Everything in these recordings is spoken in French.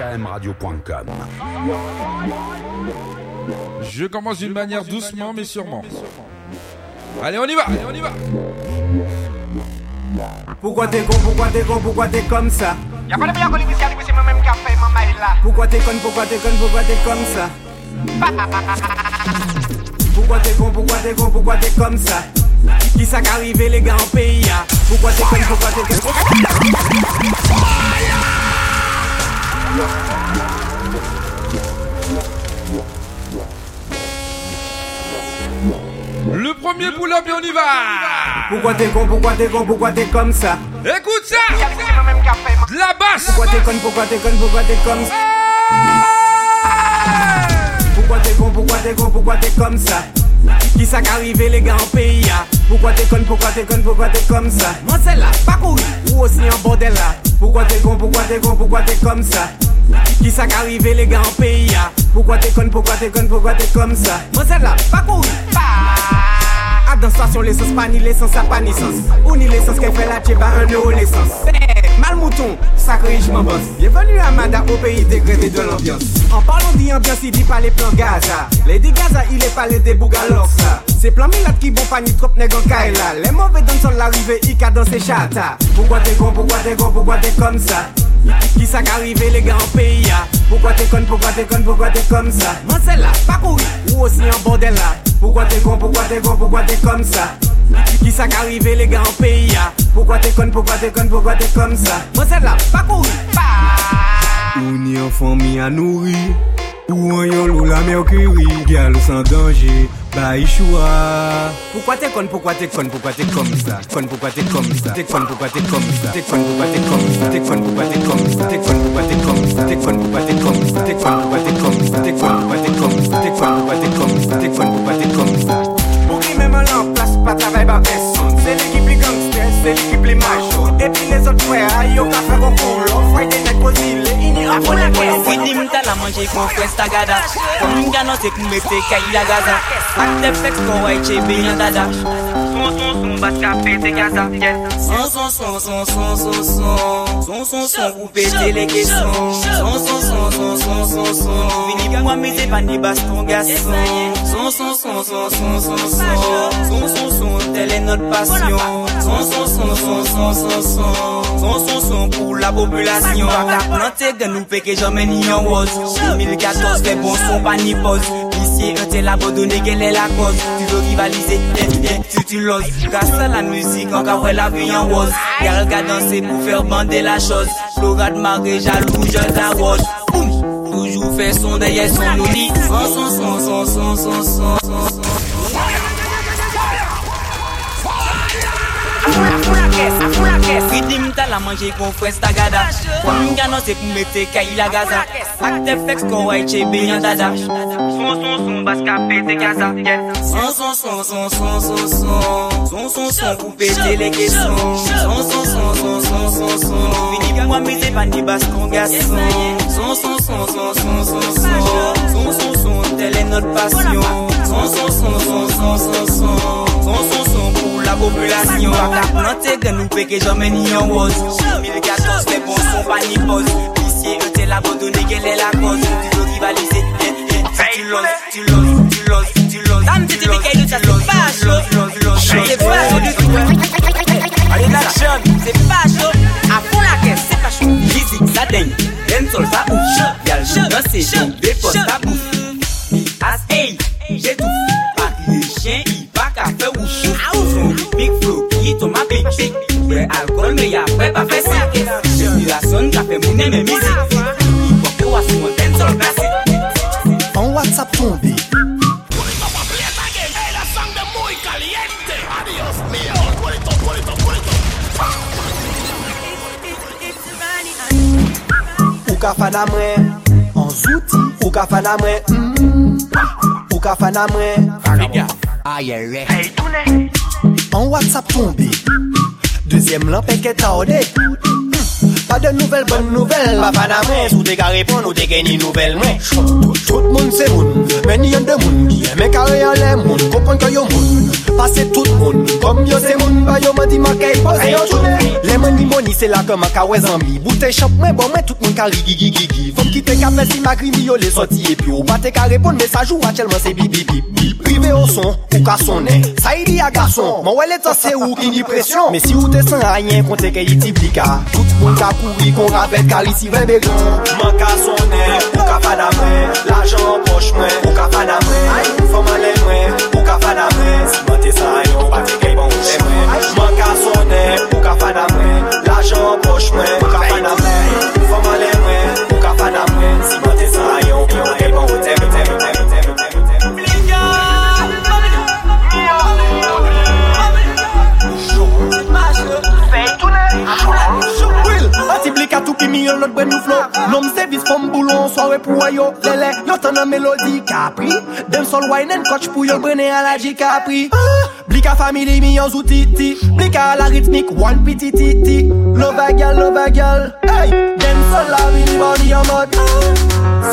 akmradio.com. Je commence d'une manière doucement mais sûrement. Allez, on y va, allez, on y va. Pourquoi t'es con, pourquoi t'es con, pourquoi t'es comme ça? Y'a pas de meilleur que l'initial, c'est moi-même qui a fait mon mail là. Pourquoi t'es con, pourquoi t'es con, pourquoi t'es comme ça? Pourquoi t'es con, pourquoi t'es con, pourquoi t'es comme ça? Qui ça qu'arrivé les gars en pays? Pourquoi t'es con, pourquoi t'es con le premier pull-up et on y va Pourquoi t'es con, pourquoi t'es con, pourquoi t'es comme ça Écoute ça la basse Pourquoi t'es con, pourquoi t'es con, pourquoi t'es comme ça Pourquoi t'es con, pourquoi t'es con, pourquoi t'es comme ça Qui sa ka les gars en pays peyi ya Poukwa te kon, poukwa te kon, poukwa te kom sa Mwen se la, pa kouri, ou aussi en bordel là? Pourquoi t'es con? Pourquoi t'es con? Pourquoi t'es comme ça? Ça Qui ça qu'arrivé les gars en pays ah? Pourquoi t'es con, pourquoi t'es con, pourquoi t'es comme ça? Moi c'est là, pas courir, à dans station l'essence, pas ni l'essence, ça pas ni sens. Ou ni l'essence qu'elle fait la tchèba, un euro l'essence Eh, Mal mouton, sacré je m'en bosse Bienvenue à Mada au pays dégradé de l'ambiance. En parlant d'ambiance, il dit pas les plans Gaza. Les Gaza, il est pas les des Bougalox C'est plan Milad qui bon pas ni trop nègre Kaila. Les mauvais dans son l'arrivée, il a dans ses chata. Pourquoi t'es con, pourquoi t'es con, pourquoi t'es comme ça? Ki sa ka rive le gen an peyi ya? Poukwa te kon, poukwa te kon, poukwa te kom sa? Man se la, pa kouri, ou osi an bordel la? Poukwa te kon, poukwa te kon, poukwa te kom sa? Ki sa ka rive le gen an peyi ya? Poukwa te kon, poukwa te kon, poukwa te kom sa? Man se la, pa kouri, pa! Ou ni an fami an nouri? Ou an yon lou la merkuri, gyal ou san danje, ba ishwa Poukwa te kon, poukwa te kon, poukwa te kom sa Kon poukwa te kom sa, te kon poukwa te kom sa Te kon poukwa te kom sa, te kon poukwa te kom sa Te kon poukwa te kom sa, te kon poukwa te kom sa Te kon poukwa te kom sa, te kon poukwa te kom sa Te kon poukwa te kom sa, te kon poukwa te kom sa Pou ki men me lan plas, pa travay ba peson, se se ki ple majo Depi le zot fwe a yo ka fwe konkou Lo fwe de net pozile, ini a pou la kwe Wini mta la manje kon fwe stagada Kon minga no se kou mete kayi la gaza. Ak te feks kon wai chebe yon dada. Son son son bas ka pete gaza Son son son son son son son Son son son pou pete le keson Son son son son son son son Fini pou amize pa ni baston gason Son son son son son son son Son son son tel est notre passion Son son son son son son son Son son son pour la population La planté de nous que jamais ni en rose 2014 fait bon son pas Tu veux rivaliser, eh, tu tu l'oses. À la musique encore ouais la vie en rose. Gars danser pour faire bander la chose. Flora de marée jaloux je la rose Boum! Toujours fait son derrière son lit Son son son son son son son son Ridim ta la manje kon fwes ta gada Kwa min gano se pou mete kay la gaza flex kon yan dada Son son son bas ka pete gaza Son son son son son son son Son son son pou pete le keson Son son son son son son son Vini pou amize pa ni bas kon gason Son son son son son son son Son son son tel est notre passion Son son son son son son son Son son son la populasyon Wap la plante gen nou peke ni yon woz. 2014 le bon son pa ni poz. Pisye e te la bodone la koz. Tu do rivalize, eh, eh, tu tu los, tu los, tu los Dam te te bikay nou sa se pa chou Se pa chou Allez la chum, se pa chou fond la bwe alkol me ya fwe pa fwe si Desmilasyon ka fe mounen me mizi Poke wasi monten sol kasi An WhatsApp tombe. Ou ka fan a mwen An zouti. Ou ka fan a mwen hmm. Ou ka fan a mwen Fariga Ayere An WhatsApp tombe. Deuxième lampée qui est Pas de nouvelles, bonnes nouvelles. Pas fan à main, sous tes qu'à répondre ou t'es gagné nouvelle main Tout le monde c'est moun, mais n'y en de moun Mais carré en l'air moun, comprendre que yo moun Passer tout moun, comme yo c'est moun Bah yo m'a dit ma kay pose yo tourne Les mani moni c'est là comme un kawé zami Bouteille chop, mais bon, mais tout moun kari gigi gigi Faut quitter qu'appel si ma grimi yo les sorti Et puis ou pas te qu'à répondre, mais ou joue à tellement c'est bip bip bip Privé au son, ou qu'à sonner. Ça y dit à garçon, mais ouais les temps c'est ou qui ni pression. Mais si ou t'es sans rien, comptez qu'il t'y Tout moun cap kouri kon rabet kalisi ven began Man ka sonen, pou ka fada mwen L'ajan an poch mwen, pou ka fada mwen Fom ale mwen, pou ka fada mwen Si man te sayon, pa te kay bon koute mwen Man ka sonen, pou ka fada mwen L'ajan an poch mwen, pou ka fada mwen Fom ale mwen, pou ka fada mwen Si man te sayon, pa te kay bon koute mwen Katou ki mi yon lot bwen nou flow Nom servis fom boulon soare pou wayo Lele, yon tan nan melodi Kapri, dem sol wine and coach pou yon brene alaji Kapri Blika family mi yon zoutiti Blika la ritmik wan pitititi Lova gal, lova gal Hey, dem sol la mi li body yon mod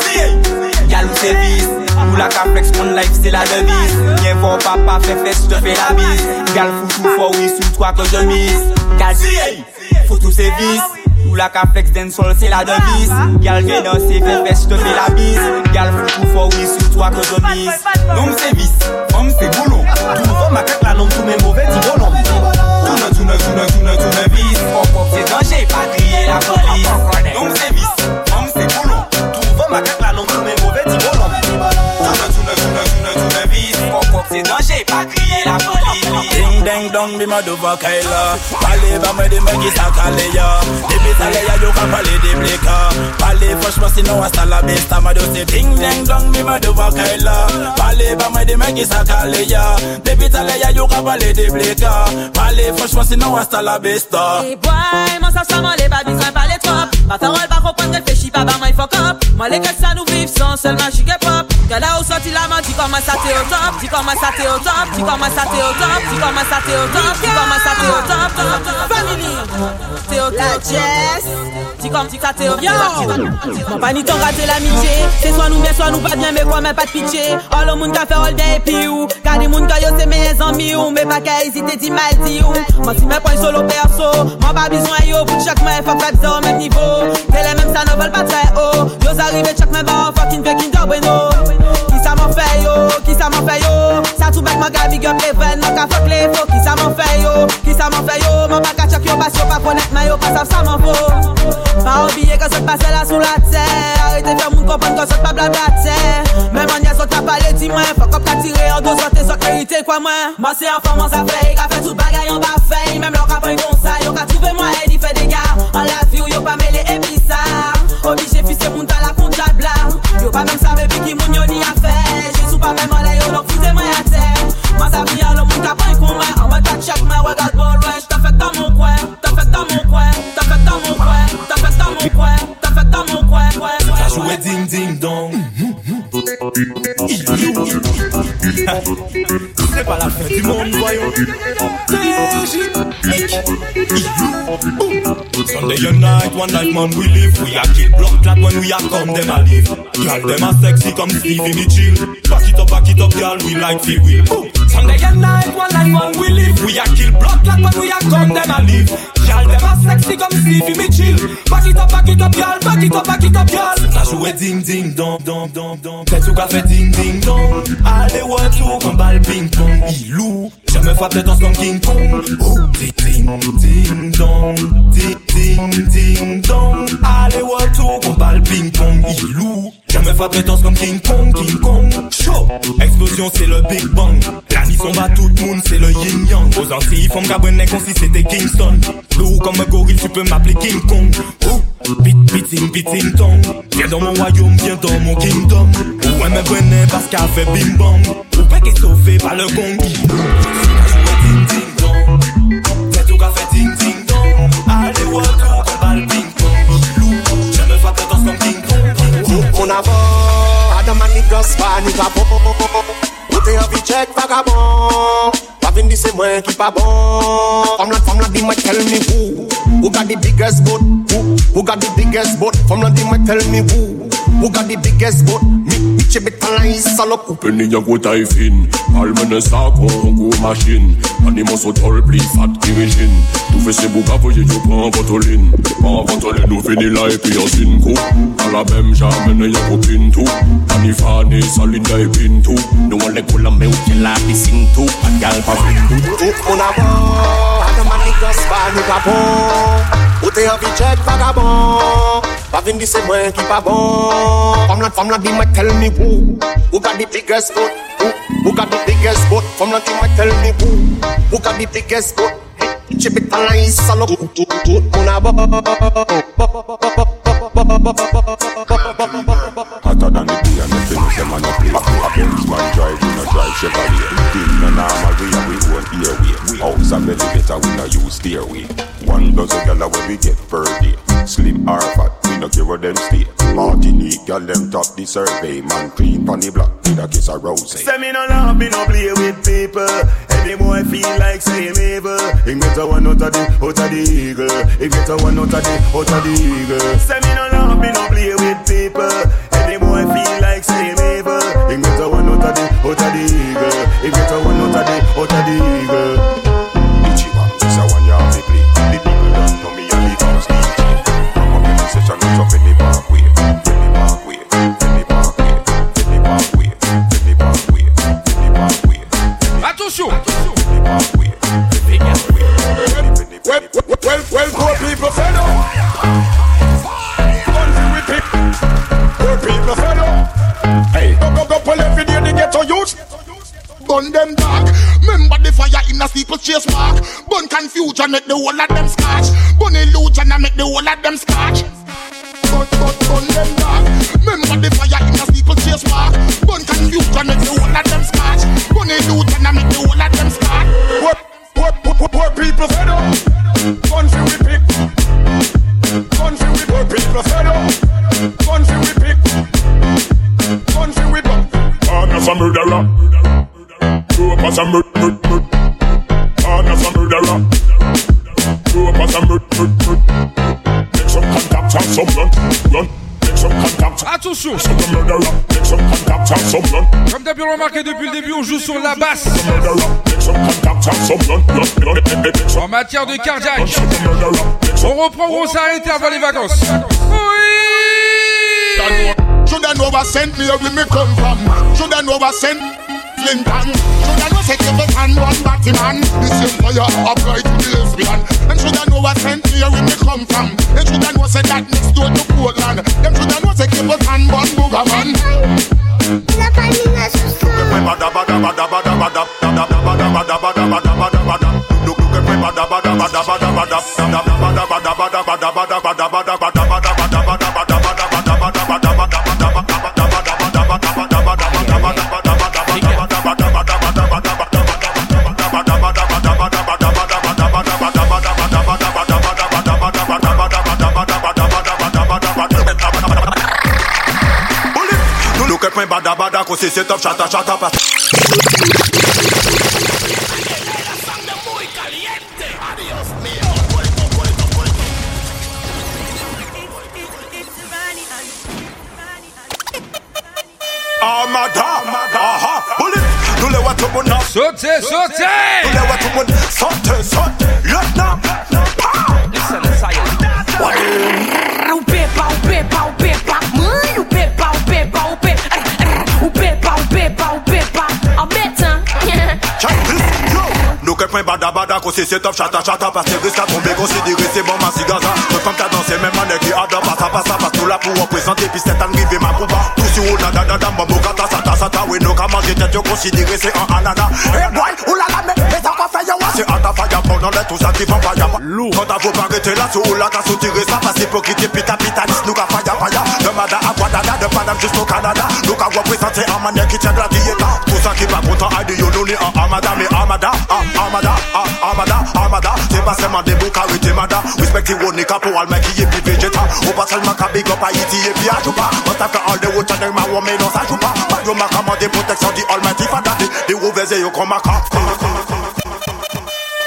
Siye, gal ou servis. Mou la ka flex pon life se la devis Yen fò papa fe fes te fe la bis Gal foutou fò wis ou twa ke je mis Gal siye, foutou servis la flex dancehall c'est la devise Gal viens danser fais fesse je te fais la bise Gal fou tout fort oui sous toi que je mise Nom service, homme c'est boulot Tout nouveau ma la nom tous mes mauvais dit bonhomme Tourne, tourne, tourne, tourne, tourne vis C'est danger, pas crier la police Nom service, homme c'est boulot Tout nouveau ma la nom tous mes mauvais deng dong bi ma do fa kai la Pale ba mwen de mwen ki sa kale ya Depi sale ya yo ka pale di blika. Pale fosh pa si nou a sala besta Ma do se ding deng dong bi ma do fa kai la Pale ba mwen de mwen ki sa kale ya Depi sale ya yo ka pale di blika. Pale fosh pa si nou a sala besta Hey boy, mon sa sa le ba bizan pale trop Patarol pa kompren, reflechi pa ba man y fok up Man leke sa nou viv san, sel magik e pop. Gada ou soti la man, di koman sa te o top Di koman sa te o top, di koman sa te o top Di koman sa te o top, di koman sa te o top Family La Jess. Di koman sa te o top. Pa ni ton rate l'amitié. Se swan nou men, swan nou pa djen, me kwa men pa t'pitye Olo moun ka fe all day epi ou Kade moun ka yo se me zanmi ou Me pa ka ezite di mal di ou Man si men pon solo perso Man pa bizwen yo, bout chak man e fok kat zon men nivou bueno Tele menm sa nou vel pa tre o Yo zarive chak men ba an fokin pekin do bueno Ki sa man fe yo, ki sa man fe yo. Sa tou bek man ga big up le ven man ka fok le fo. Ki sa man fe yo, ki sa man fe yo. Man pa ka chak yo bas yo pa konet man yo pa sav sa man fo. Pa oubliye ke sot pase la sou la te. Arrete fè moun kompon ke sot pa blablate Mè man ya sot a pale di mwen Fok op ka tire an do sot e sot erite kwa mwen. Man se an fò man sa fe, e ka fe one night man we live We a kill. Blood clot when we a come them a live. Girl them a sexy come Stevie Mitchell Back it up, back it up girl we like feel we Sunday night, one night man we live We a kill. Blood clot when we a come them a live Sexy come Stevie Mitchell. Back it up, back it up girl, back it up, back it up girl Ça jouait ding ding dong dong dong dong. Tête ou café ding ding dong. Allez ouais tout comme balle ping pong Ilou Je me frappe tête comme King Kong. Oh ding ding ding dong. Ding ding ding dong. Allez ouais tout comme balle ping pong Ilou Je me frappe tête comme King Kong King Kong. Show. Explosion c'est le Big Bang. La nuit s'en bat tout le monde c'est le yin yang. Aux Antilles font cabrenet comme si c'était Kingston. Lourd comme un gorille tu peux m'appeler King Kong. Oh Bit, biting, biting tong. Viens dans mon royaume, viens dans mon kingdom. Ouais me prenez parce qu'elle fait bim bam. Ou pas qu'est sauvé par le gong. Qu'a On avant, Adam and the gospel, ni pas bon Te avi chek vagabon Pa vin di se mwen ki pa bon Fomlan, fomlan di mwen tell me who. Who got the biggest boat Who, who got the biggest boat Fomlan di mwen tell me who. Who got the biggest boat? Me, bitch, bit a line, salop. Open in your good eye fin. Almen sa kongo machine. Animaux so tall, pli fat kirishin. Tu fais ses bouga, voyez, tu prends ventoline. Prends ventoline, nous fini la et puis en sin coup. À la même jamais, y'a copine tout. Anifane, saline, y'a épine tout. Nous on les coule, mais où t'es la piscine tout. Pas de gal, pas fin tout. Tout on a bon. Adam, man, les gosses, pas nous capons. Où t'es un bitch, vagabond. Pa vin di se mwen keep pa bon. Fam lan, fam lan di mwen tell me who. Who got the biggest boat Who? Who got the biggest boat Fam lan di mwen tell me who. Who got the biggest boat Chip it ala yi salok Tout, tout, tout, moun a bo Hotter than the day and the finish them and the play Benz man drive, we no drive Chevrolet. Thing no normal, we have we own airway. House a elevator, we no use stairway. One dozen gyal where we get per day. Slim or fat, we no care where them stay. Martinique gyal them top the survey. Man clean pon the block with a kiss of rose. Say me no love, me no play with people. Every boy feel like say him evil. He get a one out of the, out of the eagle. He get a one out of the, out of the eagle. Say me no love, me no play with people. Every boy feel like say evil. He get a one out of the, out of the eagle. He get a one out of the, out of the eagle. Burn them dark. Remember the fire in the people chase mark. Burn confusion make the whole of them scotch. Burn illusion and make the whole of them scotch. Burn, burn, burn them dark. Remember the fire in the people chase mark. Burn confusion make the whole of them scotch. Burn illusion and make the whole of them scotch. Poor, poor, poor, poor, people fed up. Guns as a murder, murder, murder. I'm not a murderer. You up as a murder, murder, murder. Make some contacts and some run, run. Make some contacts. Attention Some murderer. Make some contacts and some run. Comme t'as pu le remarquer depuis le début, on joue sur la basse. En matière de cardiaque, on reprend ou on s'arrête avant les vacances. Oui Should I know what sent me where me come from? Should I know what sent Clinton? Should I Take your love and one body man This is why you're to the lesbian Them shoulda know what sent here where They come from Them shoulda know say that next door to Portland Them shoulda know say keep us and one booger man La familia sus Look at my bada bada cause they set up shata shata pa Armada, ah, aha, ah, bullet, do le what you want now. Sorte. Cause c'est up chata chata Parce que risque à tomber considéré c'est bon ma cigaza Je comme t'as dansé même année qui adore passa passa Parce que là pour représenter puis c'est arrivé ma coupa Tout si ou nada nada mambo kata sata sata Oui no comment j'ai tête considéré c'est un anana. Hey boy, oulala mais mais ça va faire yo C'est à ta faille pendant les tout ça qui font faille Quand t'as pas là oula t'as soutiré ça hypocrite pita pita nous qu'a faille faille De mada à Guadada de jusqu'au Canada. Nous qu'a un manière qui tient de dieta. Tout ça qui va content à nous les en amada mais amada ah amada ah amada Remember say man the carry the mother. Respect the one nigga po oh, all make he be vegeta. Opa sel man ka big up a iti e pi a chupa But after all the water then man woman no sa chupa But you man come on the protection the almighty father. The, the overs you come a cop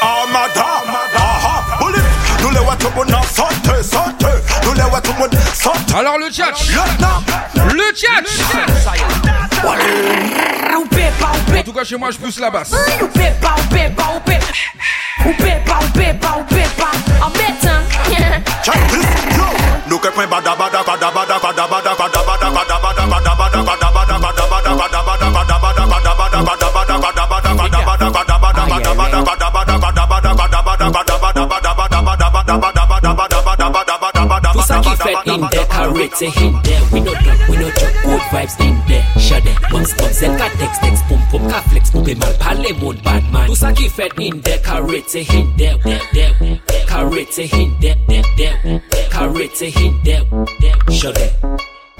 Ah madame, aha, bullet Nous les voit tout le monde Alors le chat. Le chat. En tout cas chez moi je pousse la basse. Look at my bada bada bada bada bada. Chade, bons bonzel ka teks teks Poum poum ka flex Poupe man. pale moun badman Tout sa ki fet inde Karete hinde Carrete hinde Karete hinde Chade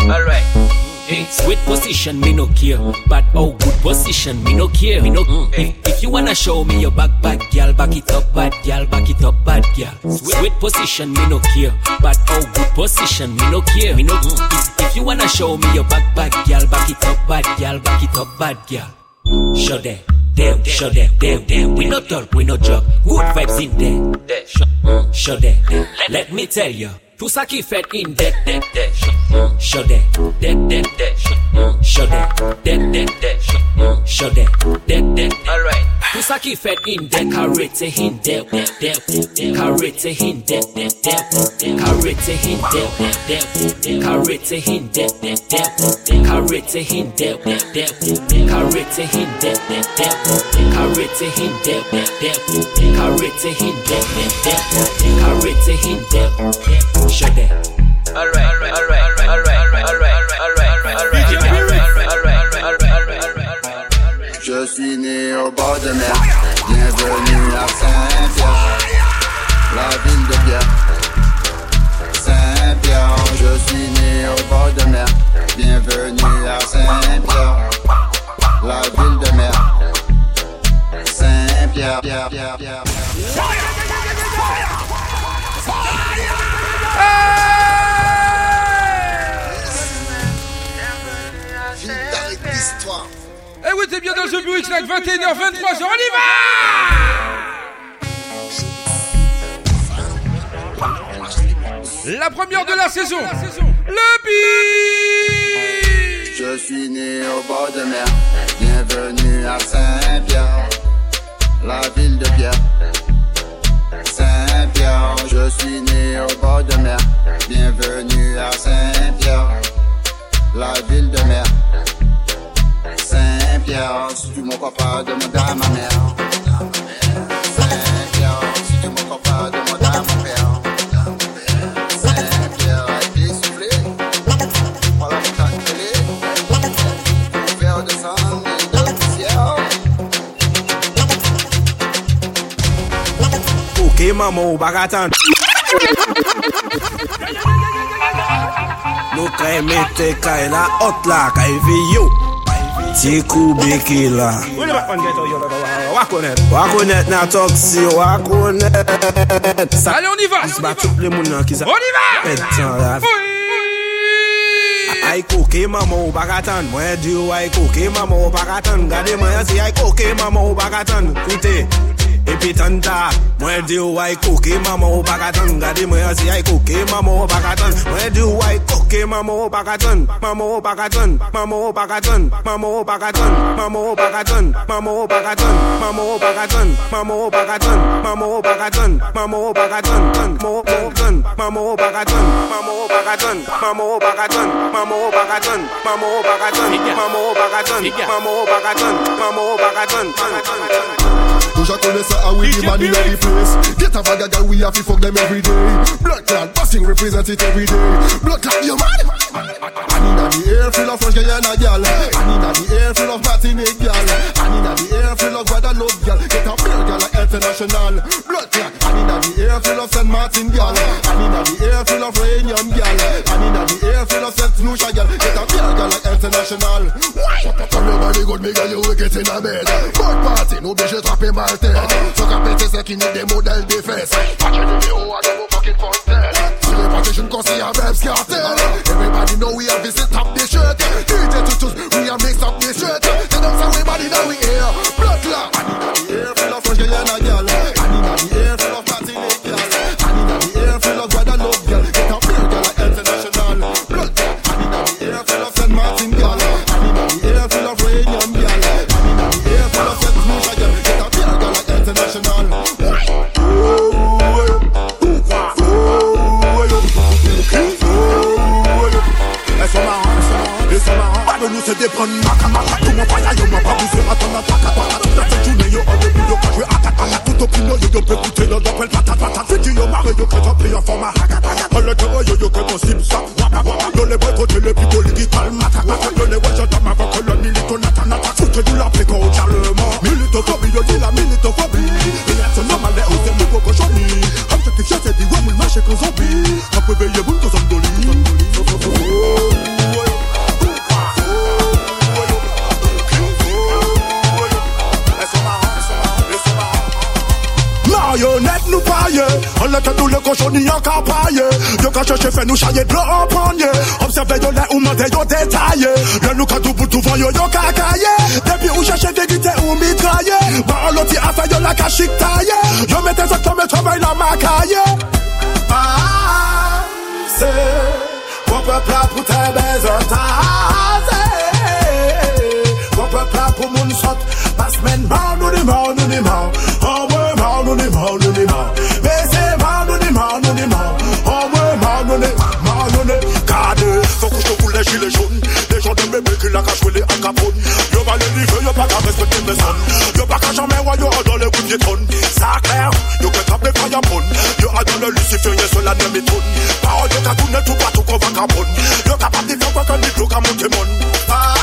Alright Sweet position, me no care. But oh, good position, me no care. Me no. Mm. If, if you wanna show me your back, bad girl, back it up, bad girl, back it up, bad girl. Sweet position, me no care. But oh, good position, me no care. Me no. Mm. If, if you wanna show me your back, bad girl, back it up, bad girl, back it up, bad girl. Show that. Damn, show them, damn, damn. We no talk, we no joke. Good vibes in there. Show, them. Let me tell you. Tout ça qui fait in det det det Chaudé det det det Chaudé det det det Chaudé det det Alright Tout ça qui fait in det Carré te in det det Carré te in det det det Carré te in det det det Carré te in det det det Carré te in det det det Carré te in det det det Carré te in det det det Carré te in det det det Carré te in det je suis né au bord de mer, bienvenue à Saint-Pierre, la ville de Pierre. Saint-Pierre, je suis né au bord de mer, bienvenue à Saint-Pierre, la ville de mer. Saint Pierre Pierre Pierre Eh oui, t'es bien dans The Blue X-Night, 21h23, on y va La première de la saison, le beat Je suis né au bord de mer, bienvenue à Saint-Pierre, la ville de Pierre. Je suis né au bord de mer, bienvenue à Saint-Pierre, la ville de mer. Saint-Pierre, si tu m'en crois pas, demande à ma mère. E mama ou baka tan Nou kay mette kay la ot la Kay veyo Ti koube ki la. Wakonet Wakonet na toksi wakonet Ale on y va Sba tup le moun nan ki za On y va! Petan la Ay koke mama ou baka tan Mwen diyo ay koke mama ou baka tan Gade mwen yasi ay koke mama ou baka tan Koute. epi tanta Mwen di ou ay koke, maman ou pakatan Gade mwen si ay koke, maman ou pakatan Mwen di ou ay koke, maman ou pakatan Maman ou pakatan, maman ou pakatan Maman ou pakatan, maman ou pakatan Maman ou pakatan, maman ou pakatan Maman ou pakatan, maman ou pakatan Maman ou pakatan, maman ou pakatan Maman ou pakatan, maman ou pakatan Maman ou pakatan, maman ou pakatan Maman ou pakatan, maman ou pakatan Maman ou pakatan, maman ou pakatan To the say, we the man in the place. Get a bag of girl, we have to fuck them every day. Blood clot, busting represent it every day. Blood clot, you mad? And inna the air full of French Guyana gal. And inna the air full of Martinique gal. And inna the air full of Guadeloupe gal. Get a beer gal like international. Blood clot. And inna the air full of Saint Martin gal. And inna the air full of Rainium gal. And inna the air full of Saint Lucia gal. Get a beer gal like international. Money good, mi gen yo wicked in a bed. Bad party, nou bije trape mal ted So ka pete se ki ni de model defes fè nou chaye blon panye Observe yo le ou mante yo detaye Le nou kadou boutou van yo yo kakaye Depi ou chèche vegite ou mitraye Ba an loti a fè yo la kachik taye Yo mette zak to me travay la makaye Pase Mon peuple a pou te bezon tase Mon peuple a pou moun sot Pas men ban nou di pa ka respekte me son Yo pa ka jamen wè yo adan le goun jeton Sa kler, yo kwen kap le fayan pon Yo adan le lucifer, yon sol adan me ton Parol yo ka koune tou patou kon va kapon Yo kapap di fè wakon, di do ka monte mon. Ah.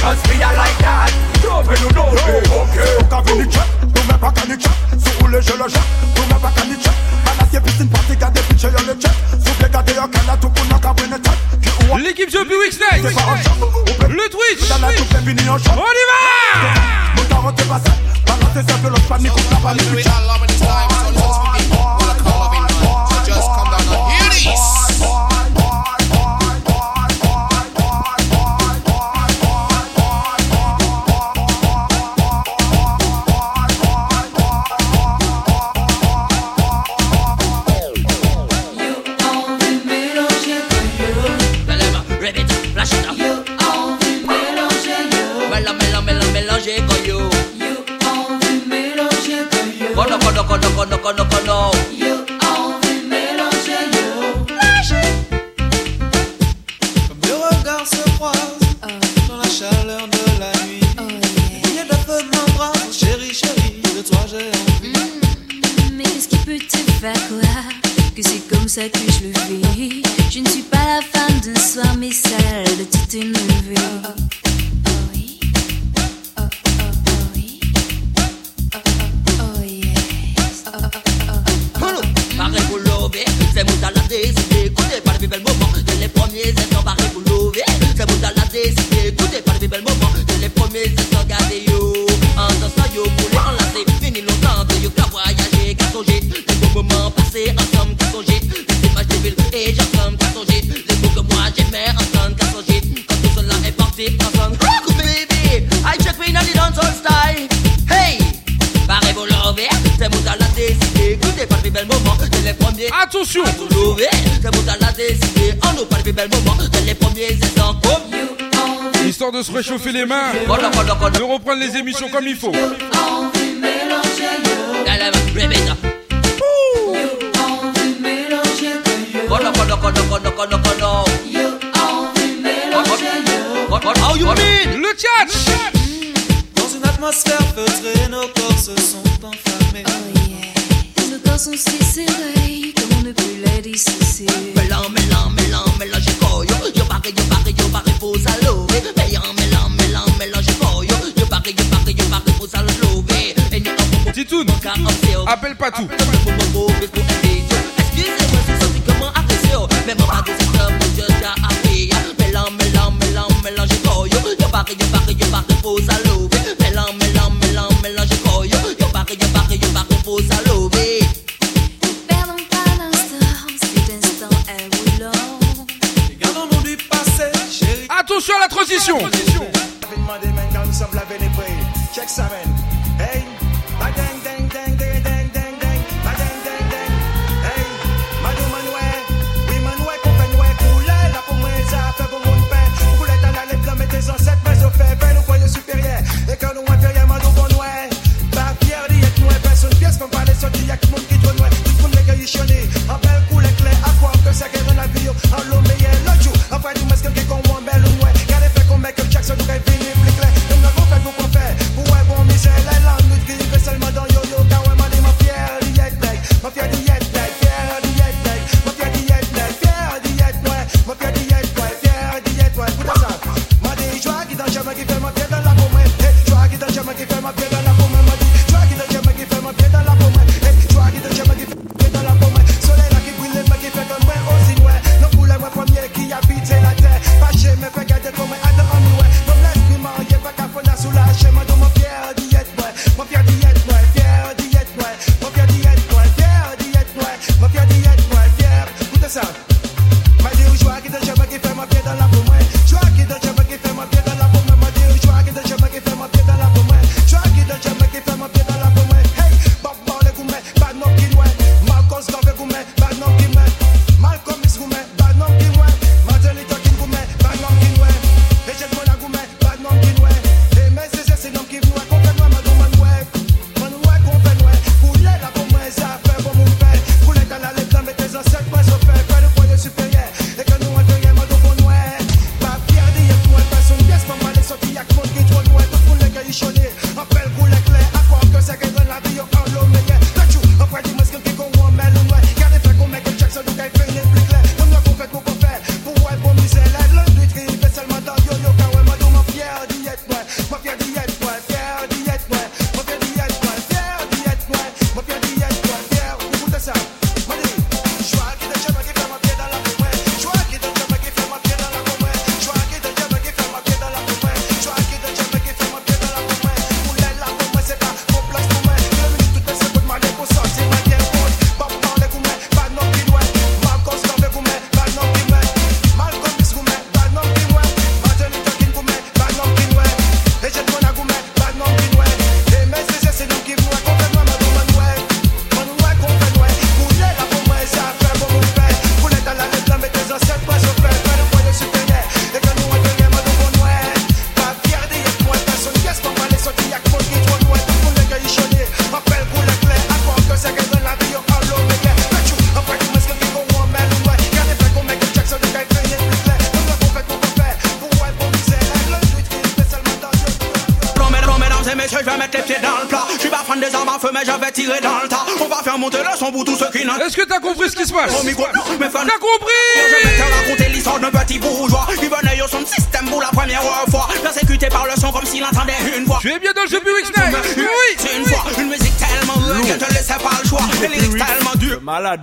Cause we are like that. Oh, ok party L'équipe Joby Weeks Le Twitch. On y va. Mon passé panique On pas comme il faut.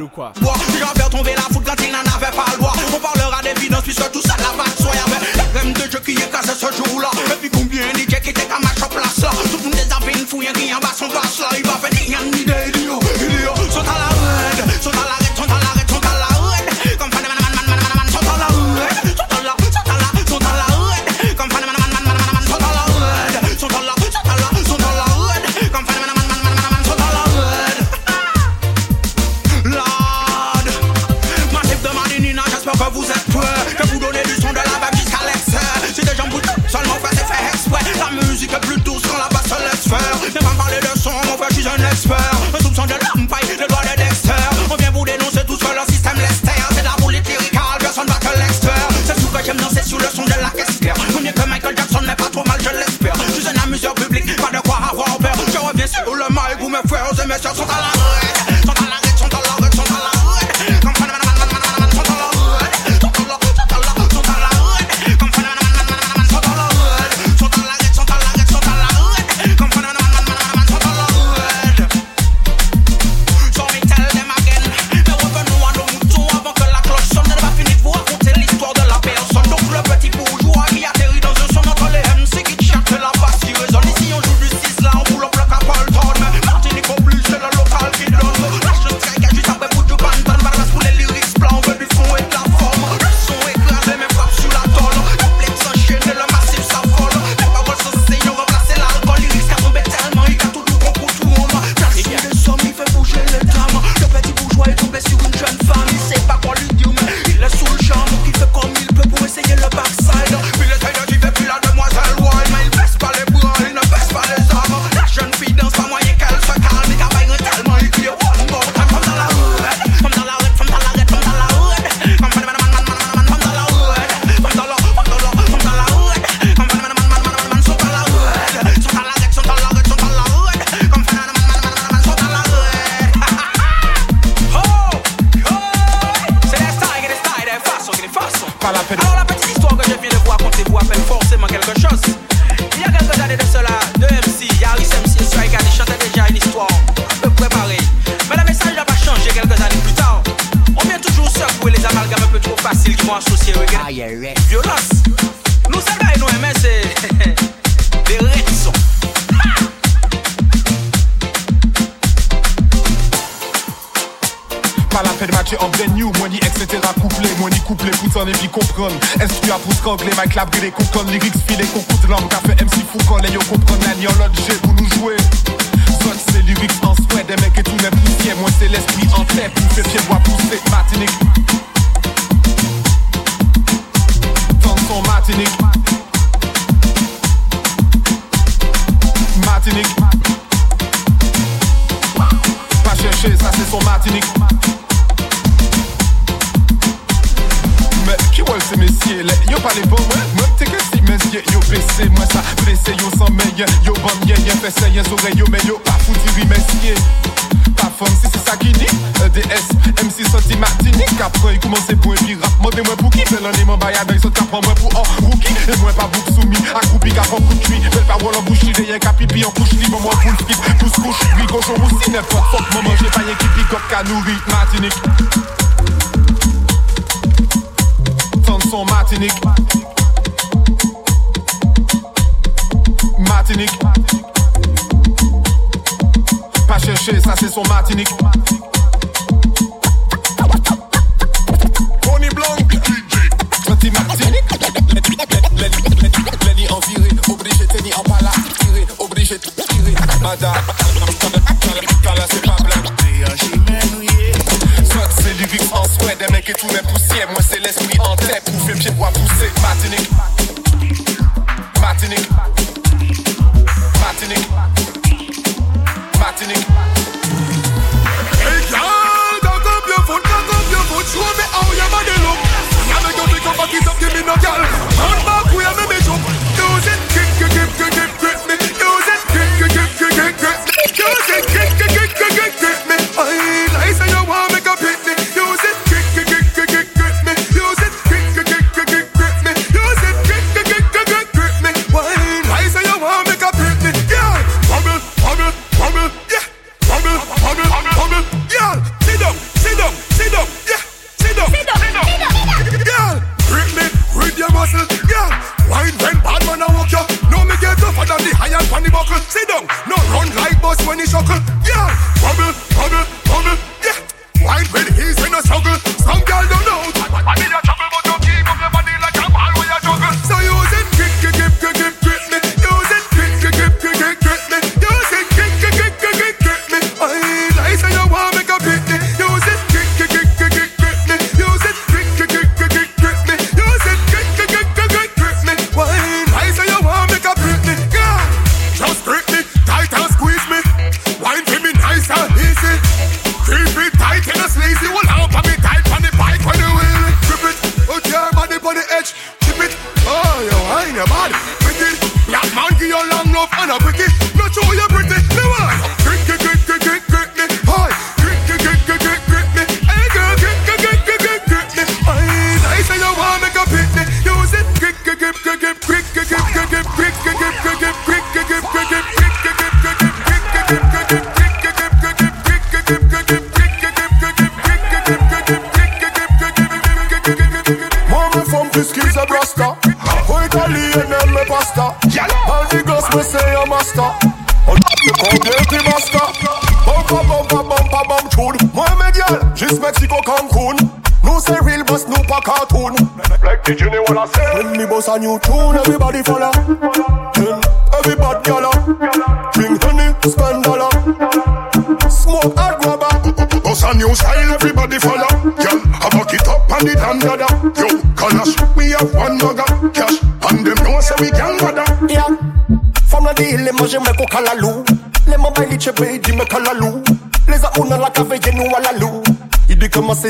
Ou quoi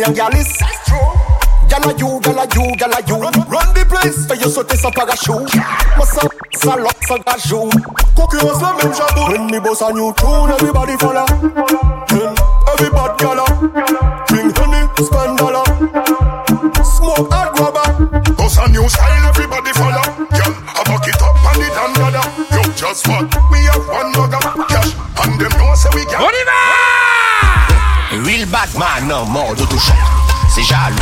them gyalis. That's true. Gyal a you, gyal a you, gyal a you. Run, run the place. for you, so sauter sans parachute. Moi ça, ça lock, ça gajou. Concurrence la même jabou. When me boss a new tune, everybody follow. de tout genre. C'est jaloux.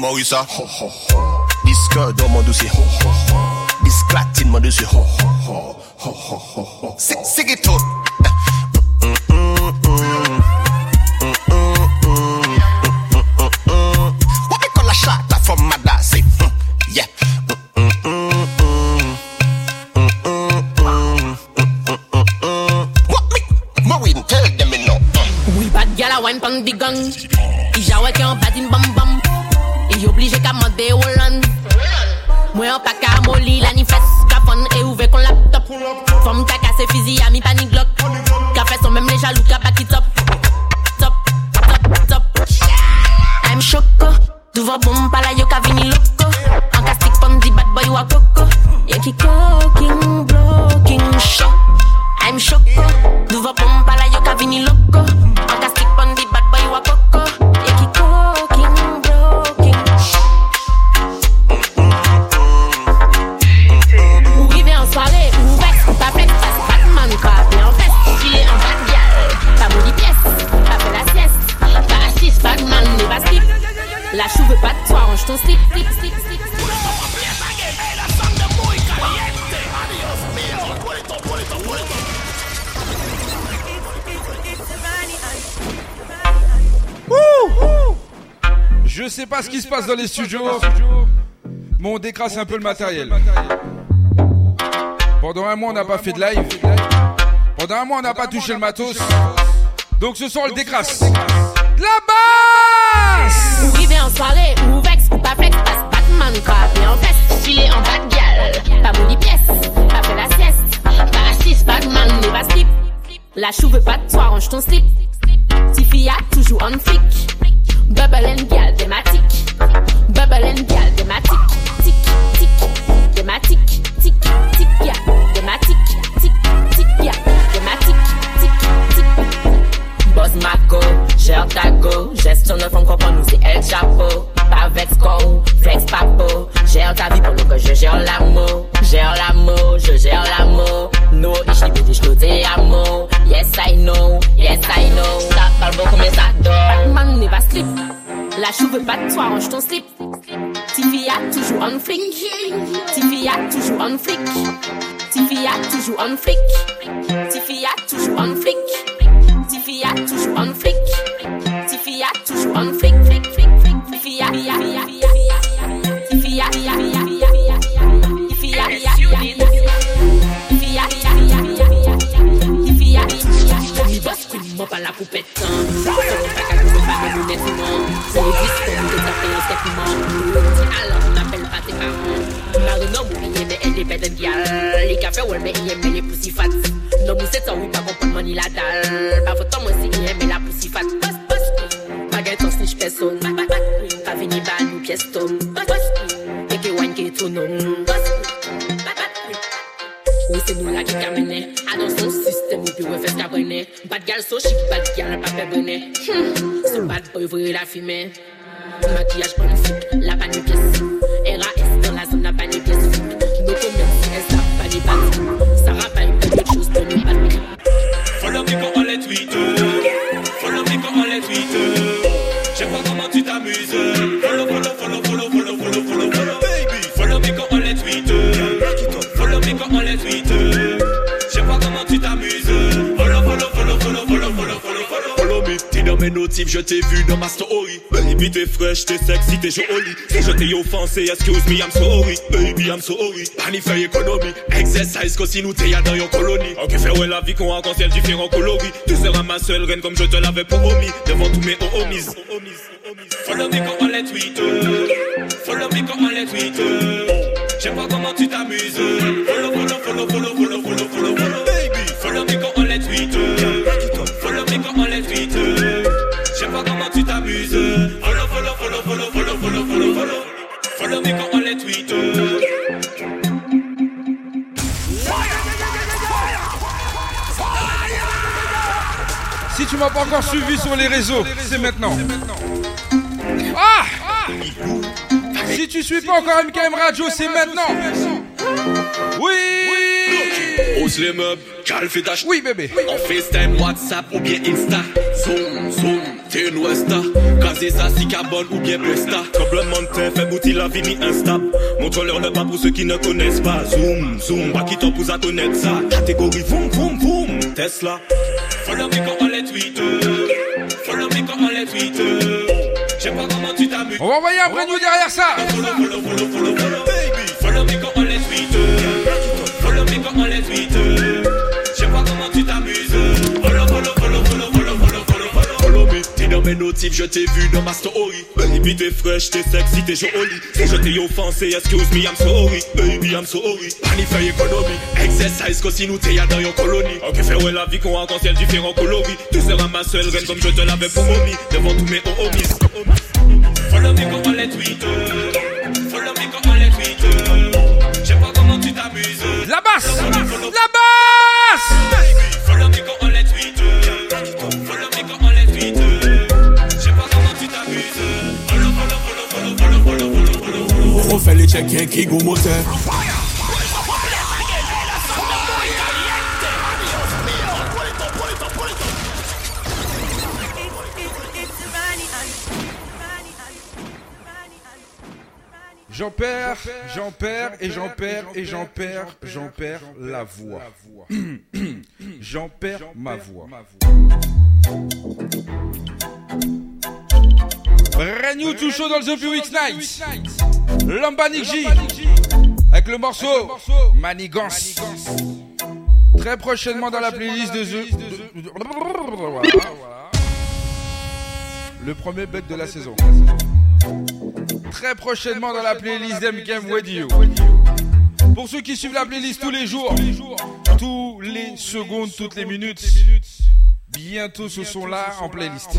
Morissa Diske do man dousi Disklatin man dousi Sige tout Wap e kon la chata fom mada se Yeah. Wap mi, Maureen tell dem e nou Ou i bat gala wine pan di gang. I jawe ke an patin bam bam? Ka mande Mwen an pa ka moli la ni fes Ka fon e ouve kon laptop. Fom ka fizi a mi glok Ka fes mem le jalou ka pa ki top. Top, top, top. I'm choko Duvan bom pala yo ka vini loko An ka stick pon di bad boy wa koko ki koking, blocking, show I'm choko Duvan bom pala yo ka vini loko pas ce qui se passe dans les studios, mais on décrasse un peu le matériel. Pendant un mois, on n'a pas fait de live. Pendant un mois, on n'a pas touché le matos. Donc ce soir, on le décrasse. La basse Ou river en soirée, ou vex, ou pas flex, passe Batman, crapé en veste, gilet en bas de gale. Pas bouli pièce, pas fait la sieste. Pas hashish, Batman, les pas slip. La chou veut pas de toi, range ton slip. Tiffy a toujours un flic. Bubbling gal, thematic. Bubbling gal. som jolie. Si je t'ai offensé, excuse me, I'm sorry. Baby, I'm sorry. Pani fait économie. Exercise, que si nous t'es dans yon colonie. Ok, fais ouais la vie qu'on a ciel différents coloris. Tu seras ma seule reine comme je te l'avais promis. Devant tous mes homies. Follow me quand on les tweet. Follow me quand on les tweet. J'aime pas comment tu t'amuses. Follow, follow, follow, follow, follow, follow, follow, follow. Baby, follow me quand on les tweet. Follow me quand on les tweet. J'aime pas comment tu t'amuses. Follow me quand on les tweet. Si tu m'as pas encore suivi sur les réseaux, c'est maintenant. Ah Si tu suis pas encore MKM Radio, c'est maintenant. Oui Ose les meubles, Cal fait ta Oui bébé En FaceTime, WhatsApp ou bien Insta Zoom, t'es une Westa Casé ça, si carbone ou bien Presta Tremblement de terre, fait bouti la vie ni instable. Montre-leur le pas pour ceux qui ne connaissent pas. Zoom, zoom, pas qui t'en pour à connaître ça. Catégorie, boum, boum, boum Tesla. Follow me quand on les tweet Follow me quand on les tweet J'aime pas comment tu t'amuses. On va envoyer un prénom derrière ça. Follow, follow, follow, follow, follow, baby. Follow me quand on les tweet Follow me quand on les Je t'ai vu dans ma story. Baby, t'es fraîche, t'es sexy, t'es jolie. Si je t'ai offensé, excuse me, I'm sorry. Baby, I'm sorry. Pani fait économie. Exercise, que si nous t'es dans yon colonie Ok, fais ouais la vie qu'on a ciel différents coloris Tu seras ma seule reine comme je te l'avais promis. Devant tous mes homies. Follow me quand on les tweet Follow me quand on les tweet J'sais pas comment tu t'amuses. La basse J'en perds, j'en perds et j'en perds et j'en perds, j'en perds la voix. J'en perds ma voix. Brand new tout chaud dans le The Weeks Night. Lambanik J. Avec le morceau Manigance. Très prochainement dans la playlist de The. Le premier bug de la saison. Très prochainement dans la playlist d'MKM Radio. Pour ceux qui suivent la playlist tous les jours, tous les secondes, toutes les minutes, bientôt ce sont là en playlist.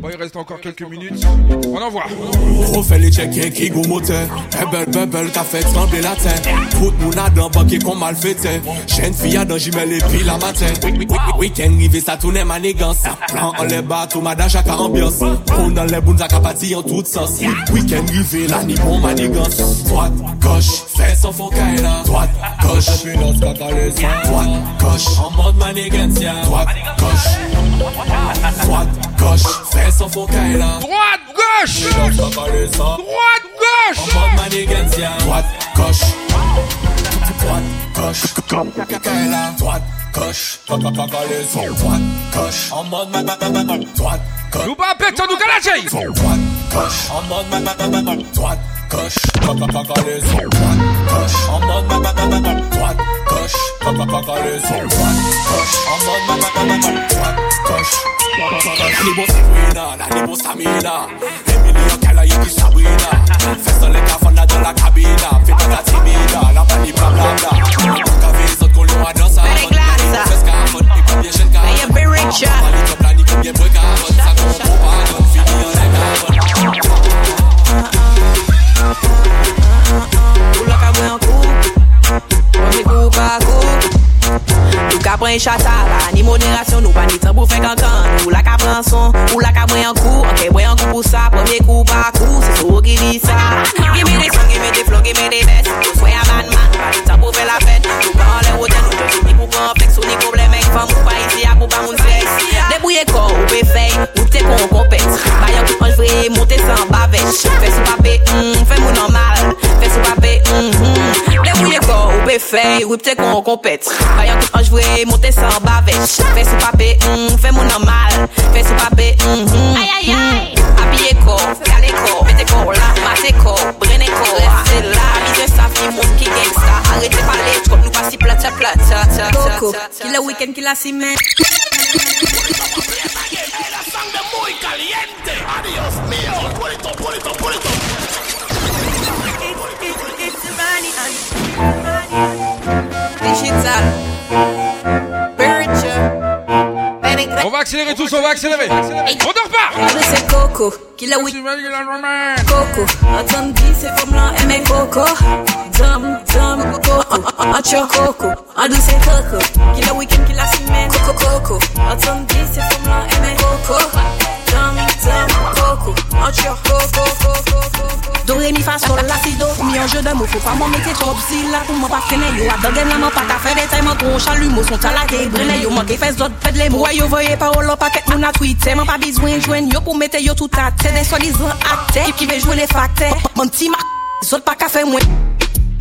Bon, il reste encore quelques minutes. On envoie. Refais les check qui go moteur. Bubble, bubble, qu'a fait trembler la terre Tout moun a dans banquier qu'on mal fait Chaîne fille dans jimel et puis la matin. Week-end rivé ça tourne manigance. Plan en les bas, tout madame chaque ambiance. On dans les bounes à capati en tout sens. Week-end rivé la ni bon manigance. Droite, gauche, fais son faux là Droite, gauche, Droite, gauche, en mode manigance Droite, gauche. Droite, gauche, fais son faux là Droite, gauche Droite, gauche En mode manigance Droite, gauche Droite, gauche Kakaela Droite, gauche Droite, gauche En mode Droite, gauche Nous pas pète, nous Droite, gauche En mode Droite, gauche Droite, gauche En mode Droite, gauche Droite, gauche En mode Droite, gauche Ni boss Sabrina, la ni boss Amina Emily yon kala yon ki Sabrina Fè son lè kafan na la timida, la bla bla ka pren chata la Ni moderasyon nou pa ni tan pou fe kankan. Ou la ka pren son, ou la ka pren an kou. Ok, okay, pren an kou pou sa, premier kou pa kou. Se sou ki di sa. Gimme de son, gimme de flow, gimme de bes. Ou swe a man man, pa ni tan pou fe la fèt Nou pa an lè woten, nou jòjou ni pou pran flex Ou ni problem ek fam, ou pa isi a pou pa moun seks Debouye kor, ou pe fey, ou te kon kompet Bayan kou anj vre, monte san bavet Fè sou pape, mm, fè moun an man. Mè fèy, wè ptè kon kompèt Bayan tout anjvwe, montè san bavè Fè sou papè, mm, fè moun normal. Fè sou papè, mm, mm, mm Apye ko, kale ko Mète ko, la, mate ko, brene ko Reste la, de sa fi moun ki gangsta Arrete pale, trop nou pasi plata plata Boko, ki la ki la La Adios pulito, pulito, pulito. It's, it's, Digital. On va accélérer tous, on va accélérer. On dort pas. C'est Coco, qui l'a oui. Coco, attendez, c'est comme là, aimé Coco. Dum, dum, Coco, Coco. C'est Coco, qui l'a week-end, qui l'a semaine. Coco, Coco, attendez, c'est comme là, aimé Coco. Do re mi fa sol la si do. Mi anje de mou fò pa mò metè trop. Si la pou mò pa kene yo A do gen la mò pa ta fè detay Mò kon chalu mò son talake Brene yo mò ke fès dot pèd le mò Wè yo voye pa ou lò pa ket moun a tweetè Mò pa bizwen jwen yo pou metè yo tout a tè De solizan akte Kip ki ve jwen le fakte Mò mti mak zot pa ka fè mwen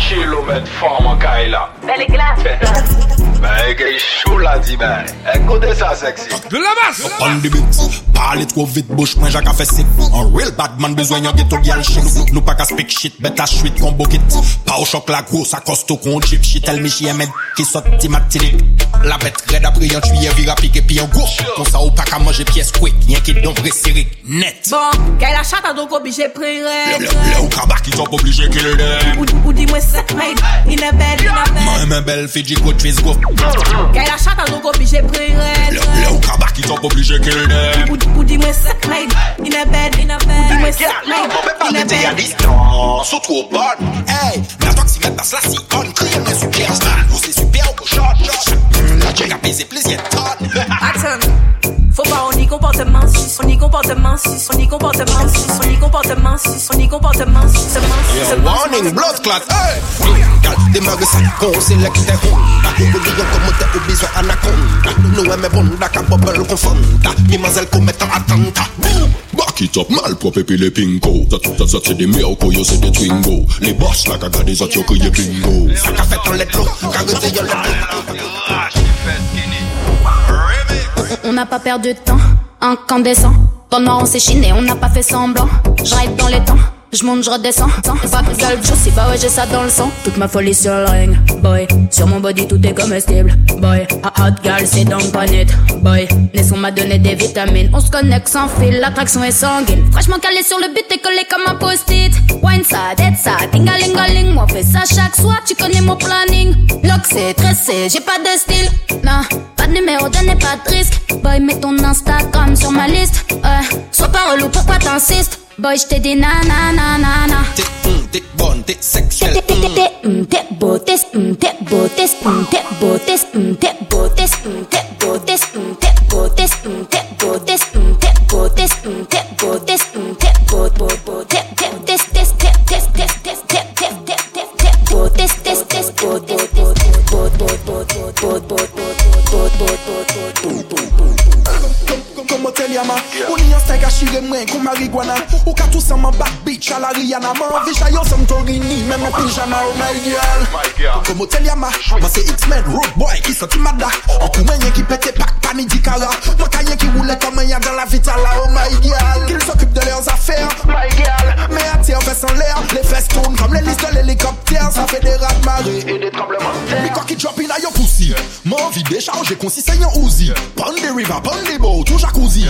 Chilo met fama kay la Bele glas Mwen gen chou la di men Ekote sa seksi De la bas Opan di bit Pali tro vit bouch mwen jak a fe sip An real bad man bezwen yon geto gyal shit Nou pa ka spik shit Bet la chwit kon bokit Pa ou chok la gros a kosto kon chip Shit. El mi chie men ki sot ti matinik La bet red apri yon tuye vira pik epi yon go Kon sa ou pa ka manje piyes kwek Yon ki don vre sirik net. Bon, kay la chata donk obije pre red Le ou kabak ki top oblige ki le den Ou di mwen suck my dick in a bed, in a bed. Mwen men bel fi di kout fiz go. Kè la chata nou go bije pre red. Le ou kabak ki top oblige kill dem. Ou di mwen suck my dick in a bed, in a bed. Ou di mwen suck my dick in a bed. Ya distance ou trop bon. Hey, la toximètre passe la sicone. Kriye mwen super stan. Ou se super ou kochon. La tchèk apese plezien ton. Attends. Faut pas on y comportement si on y comportement si on y comportement si on y comportement si on y comportement si warning, blood clot, hey! Gal, démarre ça, qu'on sélecte tes honda. Ou bouillon comme t'es ou besoin anaconda. Nous aimons bonda, qu'à bubble confonda. Mimazelle commettant attentat. Back it up, mal propre puis les pinko. Ça, ça, ça, c'est des miracles, yo, c'est des twingo. Les boss, là, qu'à des autres, yo, crié bingo. Ça qu'a fait en lettres, qu'a réveillé en lettres. N'a pas perdu de temps, incandescent. Pendant on s'est chiné, on n'a pas fait semblant. Je ride dans les temps, je monte, je redescends. Pas de gueule, je sais pas, ouais, j'ai ça dans le sang. Toute ma folie sur le ring, boy. Sur mon body, tout est comestible, boy. Hot hot girl, c'est donc pas net, boy. Naisson m'a donné des vitamines. On se connecte sans fil, l'attraction est sanguine. Franchement calé sur le but, t'es collé comme un post-it. Wine ça, dead ça, tingalingaling. Moi, fais ça chaque soir, tu connais mon planning. Lock, c'est tressé, j'ai pas de style. Non, pas de numéro, donnez pas de risque. Boy, mets ton Instagram sur ma liste. Euh, sois pas relou, pourquoi t'insistes? Boy, j't'ai dit na na na na na. T'es, hum, t'es bonne, t'es sexuelle. T'es, t'es, t'es, hum, t'es beau, t'es, hum, t'es beau, t'es, hum, t'es beau, t'es, hum, t'es beau, t'es, hum, t'es beau, t'es, hum, t'es beau, t'es, hum, t'es beau, t'es, hum, t'es beau, t'es, hum, t'es beau, t'es, hum, t'es beau, beau, beau, yama Ou ni yon steg a shire mwen kou marijuana. Ou ka tou san man back bitch a la Rihanna. Man vi chayo som torini Men men pijama oh my girl. Como tel yama Man se X-Men road boy ki soti mada. An kou men yen ki pete pak pani di kara Man ka yen ki roule comme un dans la vitala oh my girl. Qu'ils s'occupent de leurs affaires my girl. Mais à terre fait sans l'air Les fesses tournent comme les listes de l'hélicoptère. Ça fait des rats de marée et des tremblements de terre. Mais quoi qui drop in a yo pussy Man vi décharger concis c'est yon Uzi. Pon des river, pon des boat, tout jacuzzi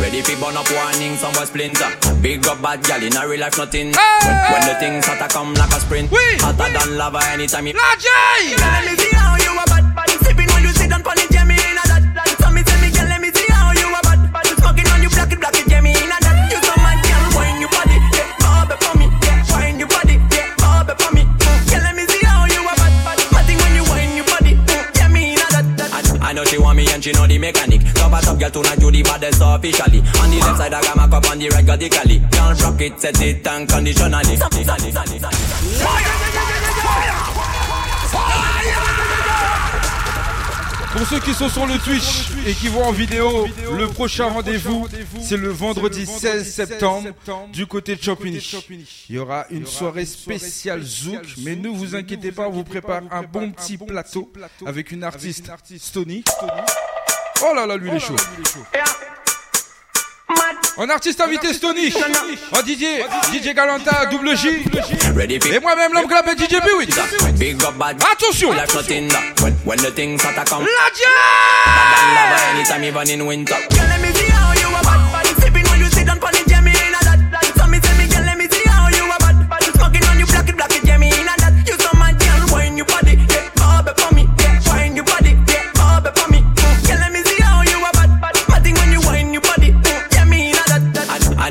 Ready for burn up warning, some was splinter. Big up bad gal in a real life nothing. When, when the things hotter come like a sprint. Hotter than lava anytime you. La J! Let me see how you a bad, bad. Sipping when you sit down pon it, yeah, in a that, that. So me say me girl, let me see how you a bad, bad. Smoking on you, black it, black it, yeah, me in a that. You so mad, girl, wine your body, yeah, bob it for me, yeah, wine your body, yeah, bob it for me. Girl, let me see how you a bad, bad. Matting when you wine your body, yeah, me in a that, that. I know she want me and she know the mechanic. Top a top girl tonight do the baddest officially. On the left side I got my cup on the right radically. Can't rock it, set it unconditionally. Pour ceux qui sont sur le Twitch et qui voient en vidéo, le prochain rendez-vous, c'est le vendredi 16 septembre du côté de Champigny. Il y aura une soirée spéciale Zouk, mais ne vous inquiétez pas, on vous prépare un bon petit plateau avec une artiste Stony. Oh là là, lui il est chaud. En artiste invité Stony, en DJ, DJ Galanta, double J, et moi-même l'homme clap et DJ B8. Big up bad. Attention. Life nothing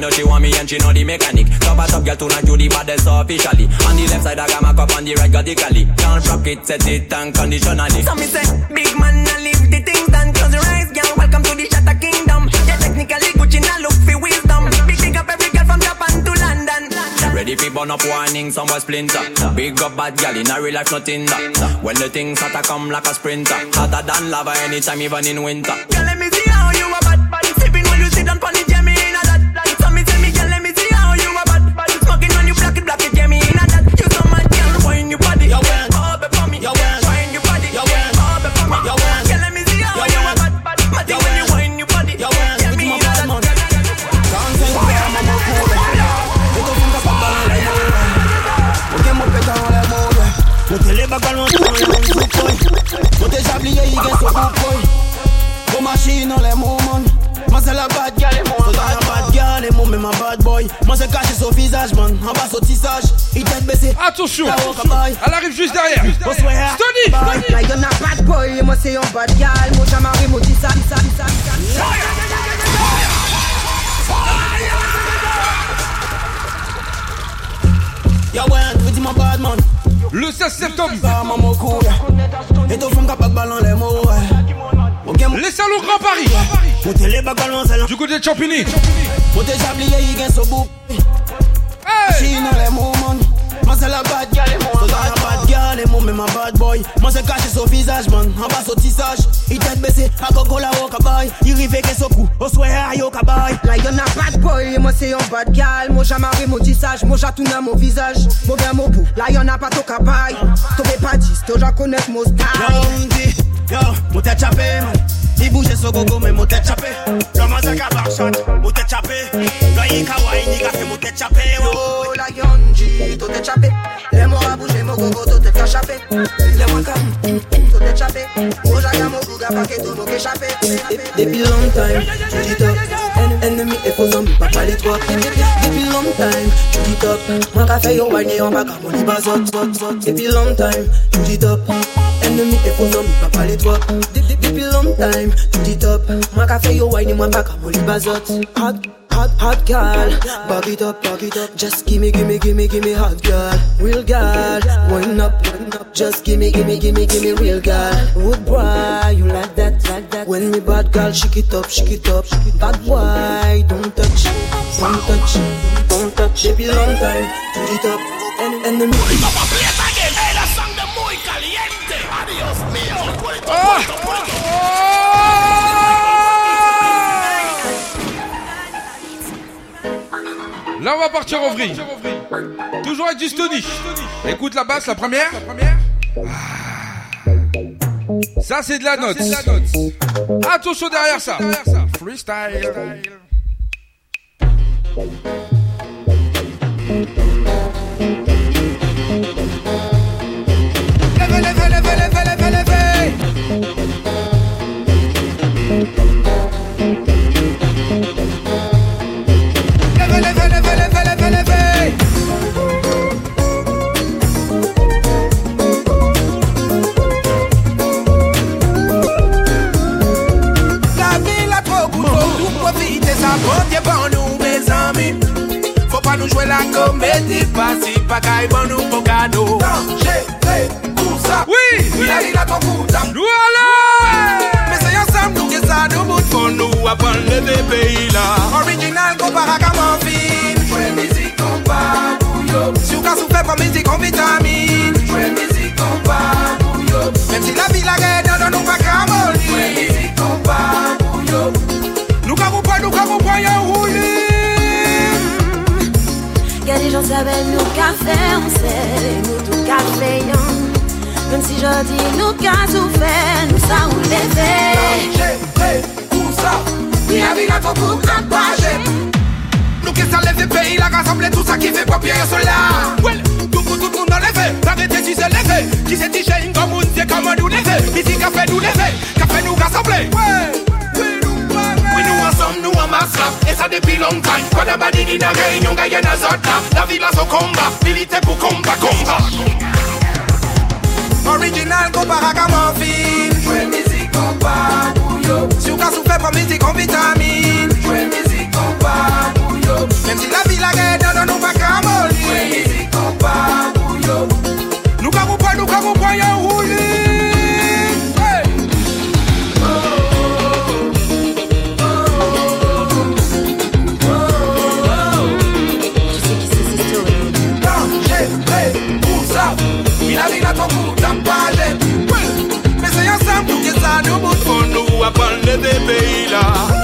know she want me and she know the mechanic. Top a top girl tonight do the baddest officially. On the left side I got my cup on the right radically. Can't rock it, set it unconditionally. So me say, big man, I leave the things done. Close your eyes, girl. Welcome to the Shatter Kingdom. Yeah, technically Gucci now look for wisdom. Big big up every girl from Japan to London. Ready for burn up warning, some was splinter. Big up bad gal in a real life nothing that. When the things hotter come like a sprinter. Hotter than lava anytime even in winter. Go machine on le mouman Mwen se la bad gal e moun So dan la bad gal e moun men ma bad boy. Mwen se kache so visaj man. An ba so tisaj I tet bese Attention. Elle arrive juste derrière. Stony Là y'en a bad boy, moi c'est un bad gal Moi j'ai marre, moi man bad man? Le 16 septembre Les salons Grand Paris. Montez les bacs salon. Du côté de Champigny. Montez Chablier, il gagne son bout. Chine, les moumons. Moi, c'est la bad, y'a les moumons dans les mots, mais ma bad boy. Moi, c'est caché son visage, man. En bas, au tissage. Il t'a baissé, à gogo là au cabaye. Il rivait qu'est au cou, au soir, au cabaye. Là, y'en a bad boy, et moi, c'est un bad gal. Moi, j'amarré mon tissage, moi, j'attourne mon visage. Moi, bien mon bout, là, y'en a pas ton cabaye. T'aurais pas dit, t'aurais connaître mon style. Yo, yo, mon tête chapé, I bouje so gogo chapè chapè kawaii ni chapè la yonji, to tèt chapè a gogo to tèt chapè chapè chapè long time, tu Ennemi e fò zan mi pa pale twa Depi long time, chou di top Mwen ka fè yo wanyen yon baka moun li bazot Depi long time, to di top Ennemi e fò zan mi pa pale twa Depi long time, to di top Mwen ka fè yo wanyen yon back, moun li bazot Hot. Hot, hot girl, back it up, back it up. Just gimme, gimme, gimme, gimme hot girl, real girl. Wind up, wind up. Just gimme, gimme, gimme, gimme real girl. Wood boy, you like that, like that. When me bad girl, shake it up, shake it up. Bad boy, don't touch, don't touch, don't touch. Baby, long time, put it up. En enemy. Là, on va partir en vrille. Toujours avec du Stony. Écoute la basse, la première. Ah. Ça, c'est de la note. Attention derrière ça. Freestyle. Levez, levez, levez, levez, levez, levez nou jwe la komedi Pasi pakay bon nou pokado Tanje, te, kousa Oui, oui, la konkuta Nou alè Mese yon sam nou ke sa nou bout Kon nou apan le de peyi la Original kompara kama Jodi nou ka soufe, nou sa ou leve Lanje, le, kou sa Mi avi la ton pou kapaje Nou ke sa leve peyi la rassemble Tout sa ki fe yo pou tout leve Parete si se leve Ki se se nou leve ka fe nou leve, ka fe nou rassemble n'a à Zotla La ville a son combat, milité pour Original ko para ka morfin Jwe mizik an pa pou yo Sou ka soufe pran mizik an vitamin Jwe mizik an pa pou yo Mem si la vi la gen nanon nou pa ka moli Jwe mizik an pa pou yo Nou ka mou pon, nou ka mou pon yo rouli va pas enlever pays là.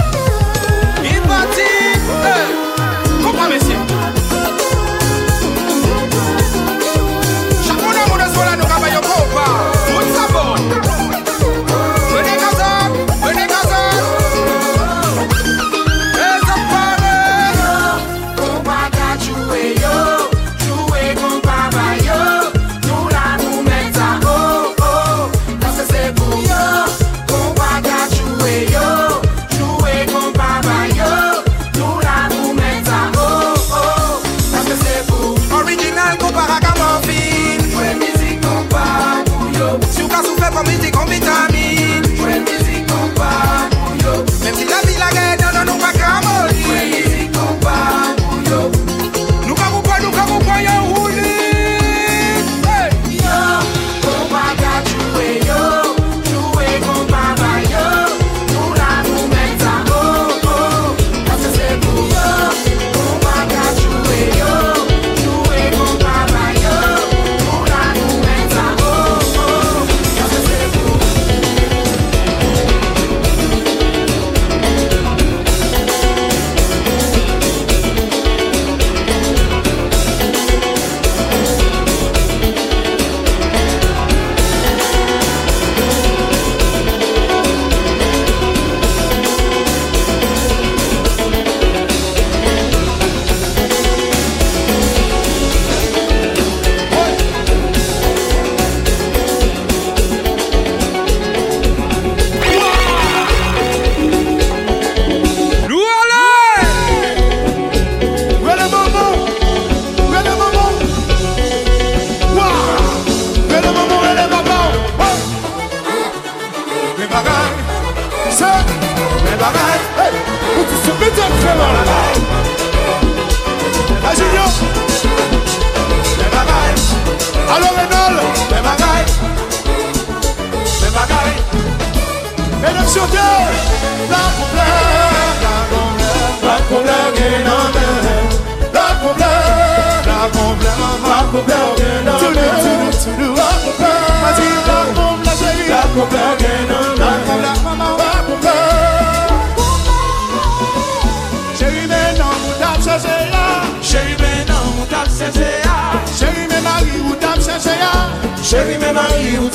mari ou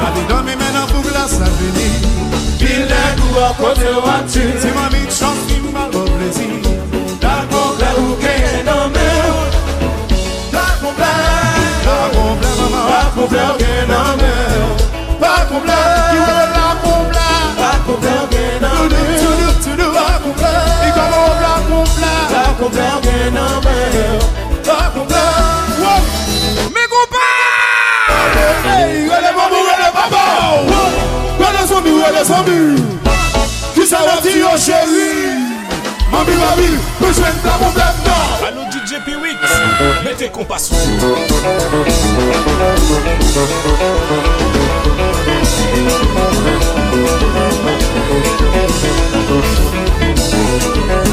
Fadi domi men an pou glas aveni Bile kou akote wati Ti mami chansi ou keye nan me Dragon ble Dragon ble mama Dragon ble ou de son mur Ki sa wati yo chéri Mami mami, mè jwen ta moun blèm nan Ano DJ P8, mè te kompa sou Mè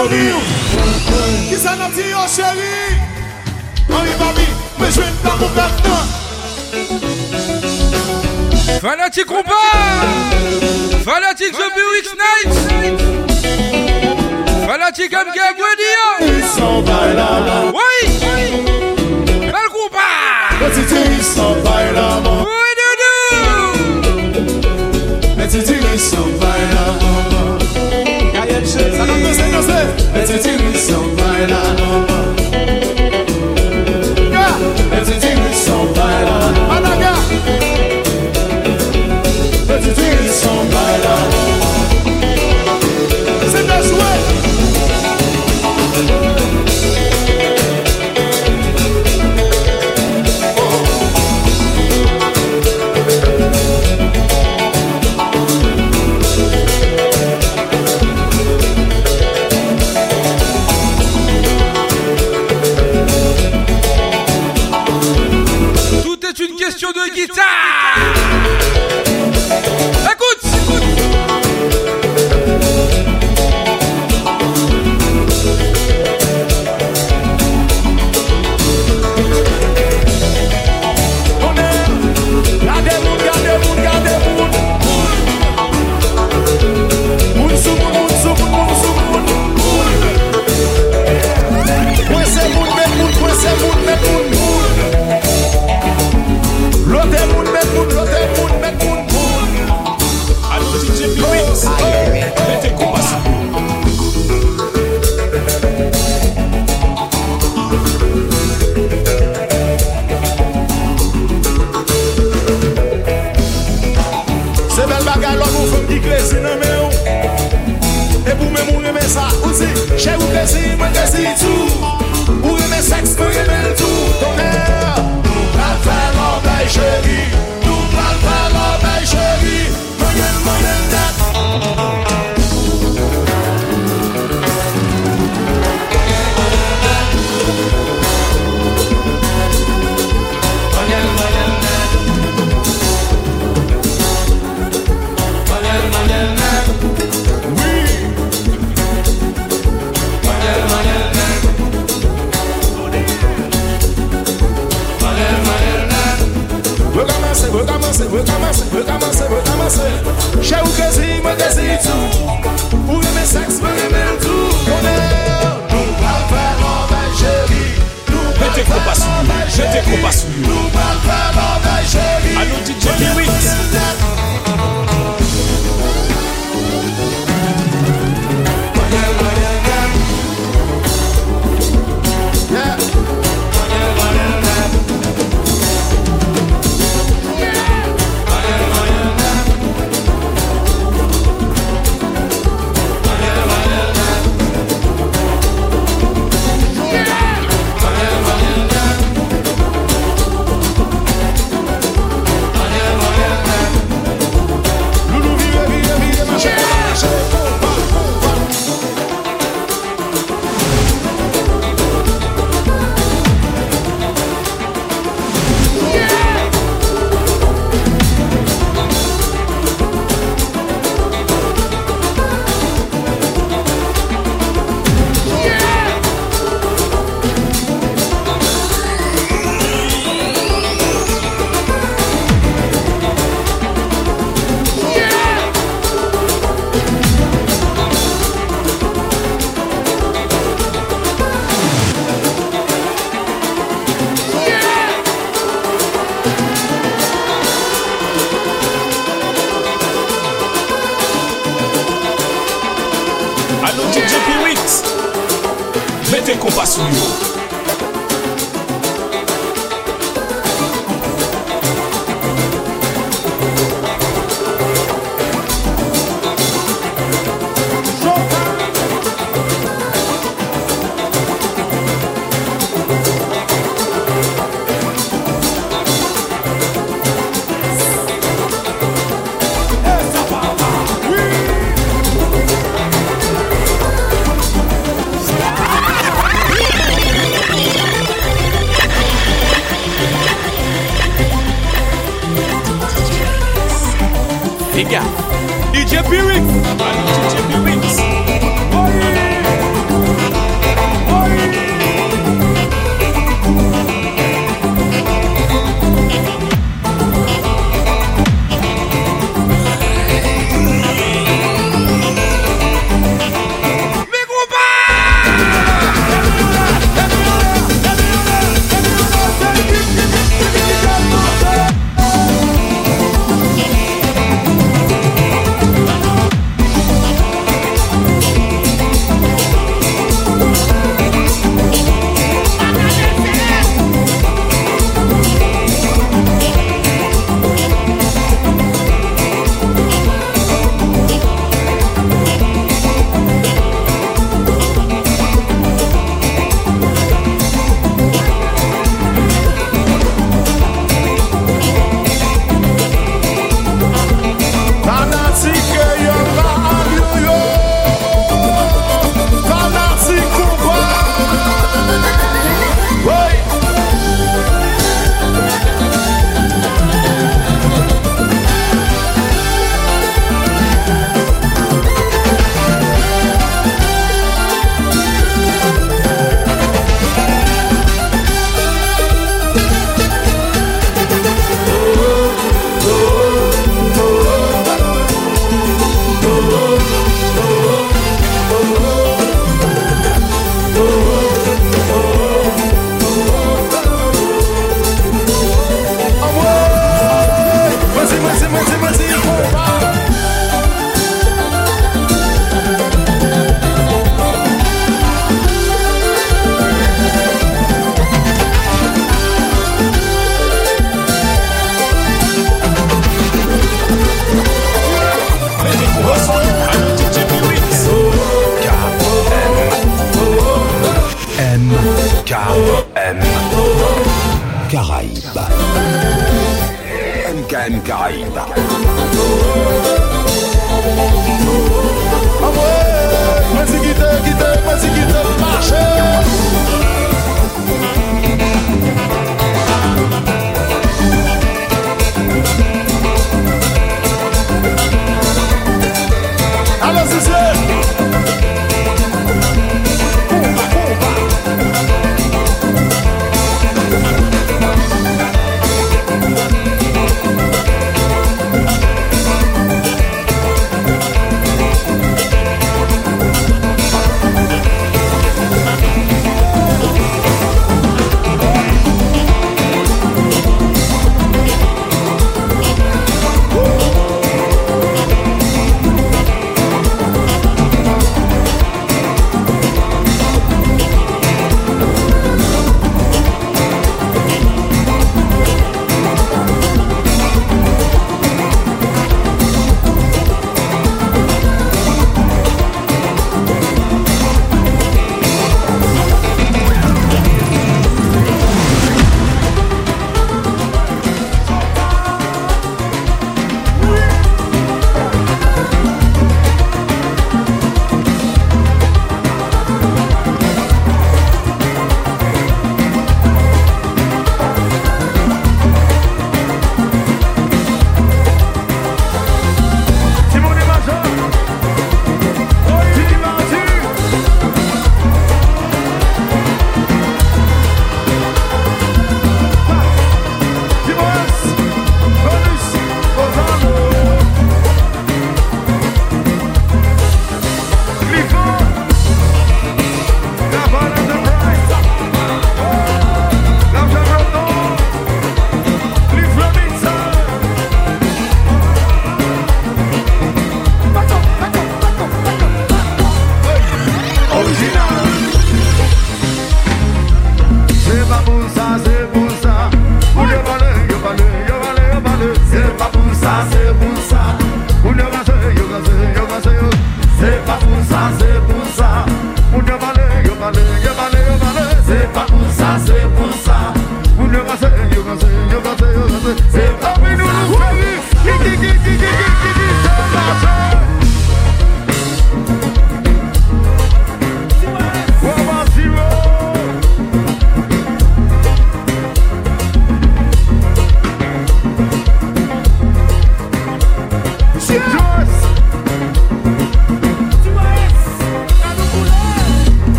amis, les amis. Qui s'en a dit, chérie? Henri Babi, mais je vais pas mon maintenant. Fanatique combat Fanatique The Buick Night Fanatique MK. Oui It's a two-song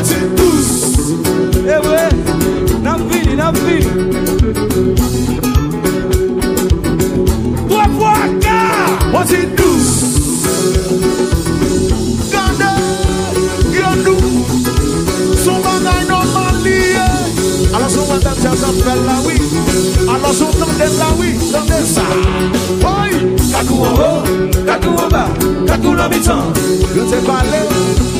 poti tous. Ewe, nan vini, nan vini Wap waka Poti tous. Gande, gandou Son bagay nan maliye Alos nou wanda tia zapel la wi Alos nou tande la wi, tande sa Oye, kakou an ho, kakou an ba Kakou nan bitan, yo te pale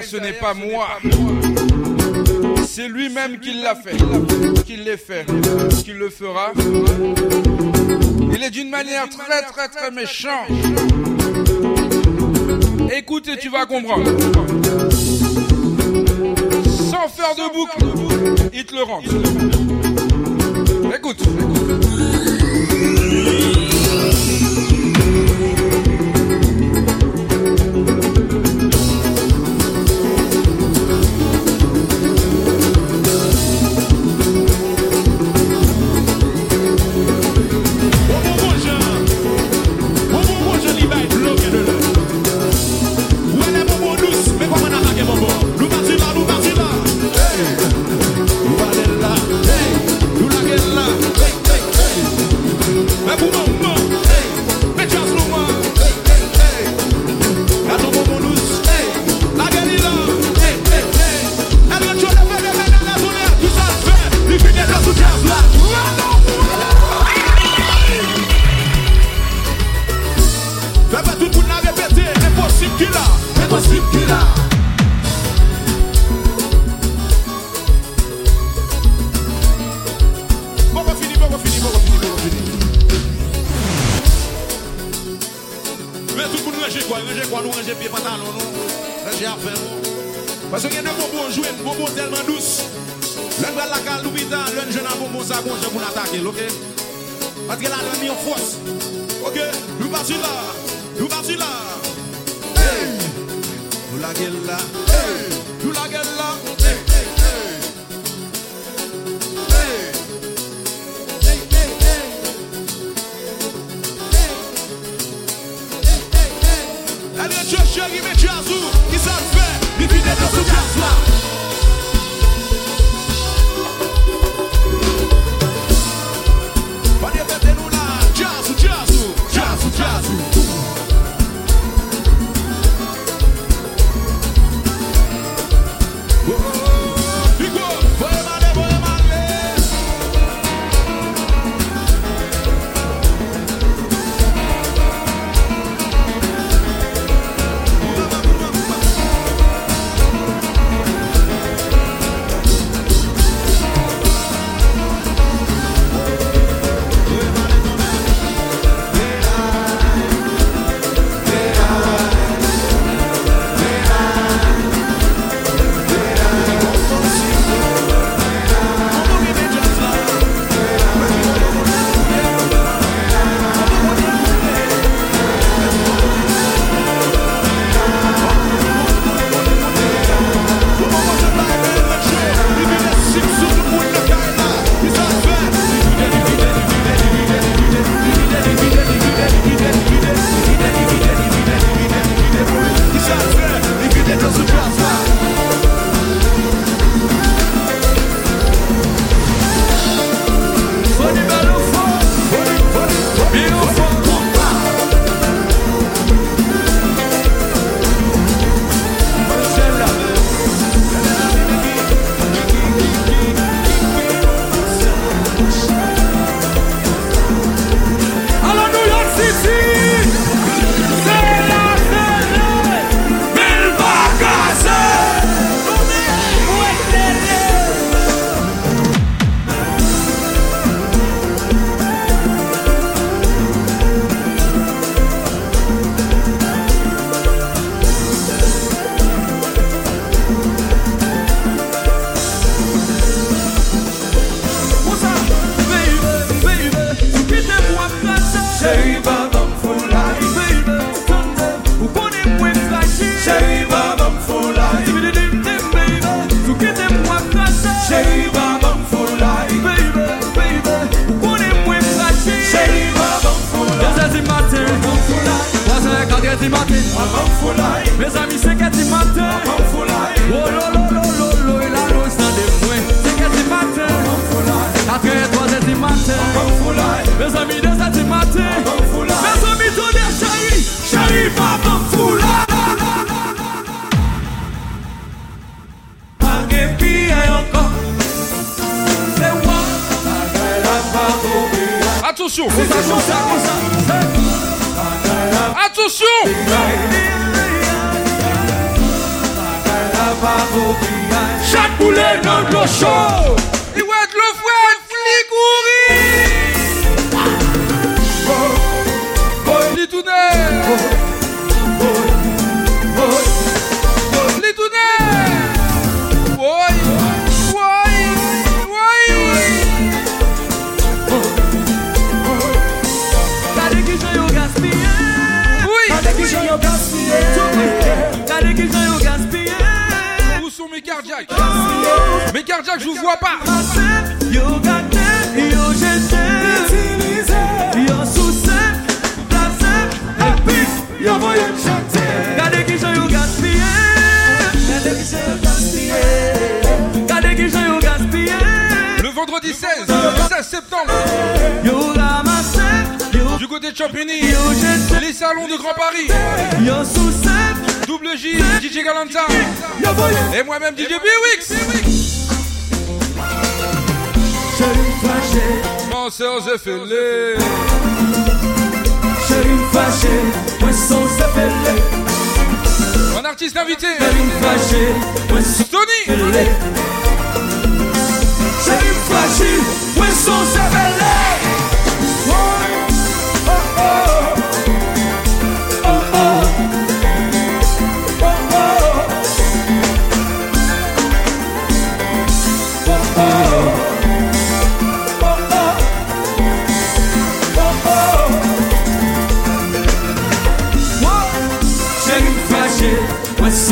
ce n'est pas moi. C'est lui-même qui l'a fait, qui l'est fait, qui le fera. Il est d'une manière très très très méchante. Écoute et tu vas comprendre. Sans faire de boucle, il te le rend. Écoute.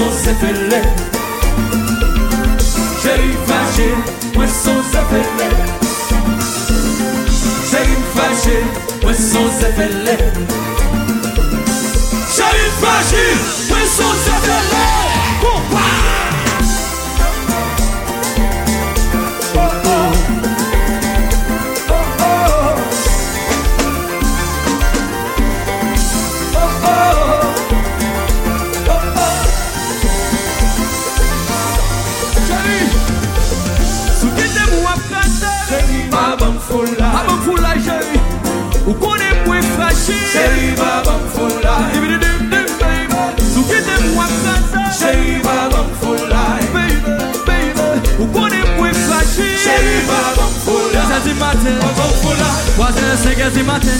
son zepele Jè yu fache, mwen son zepele Jè yu fache, mwen son zepele Jè yu fache, mwen son zepele Chéri baban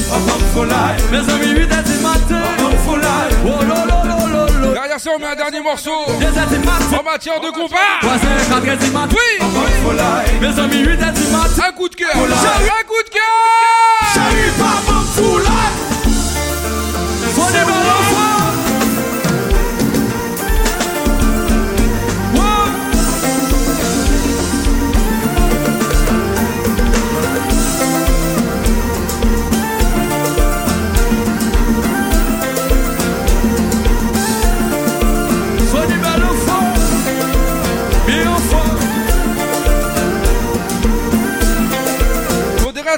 baban fola Ou Derrière ça on met un dernier morceau. En matière de combat Oui. Mes amis Un coup de cœur. Un coup de cœur.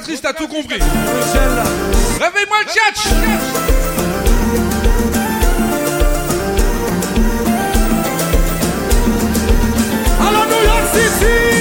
Patrice, t'as tout compris. Réveille-moi le chat. City.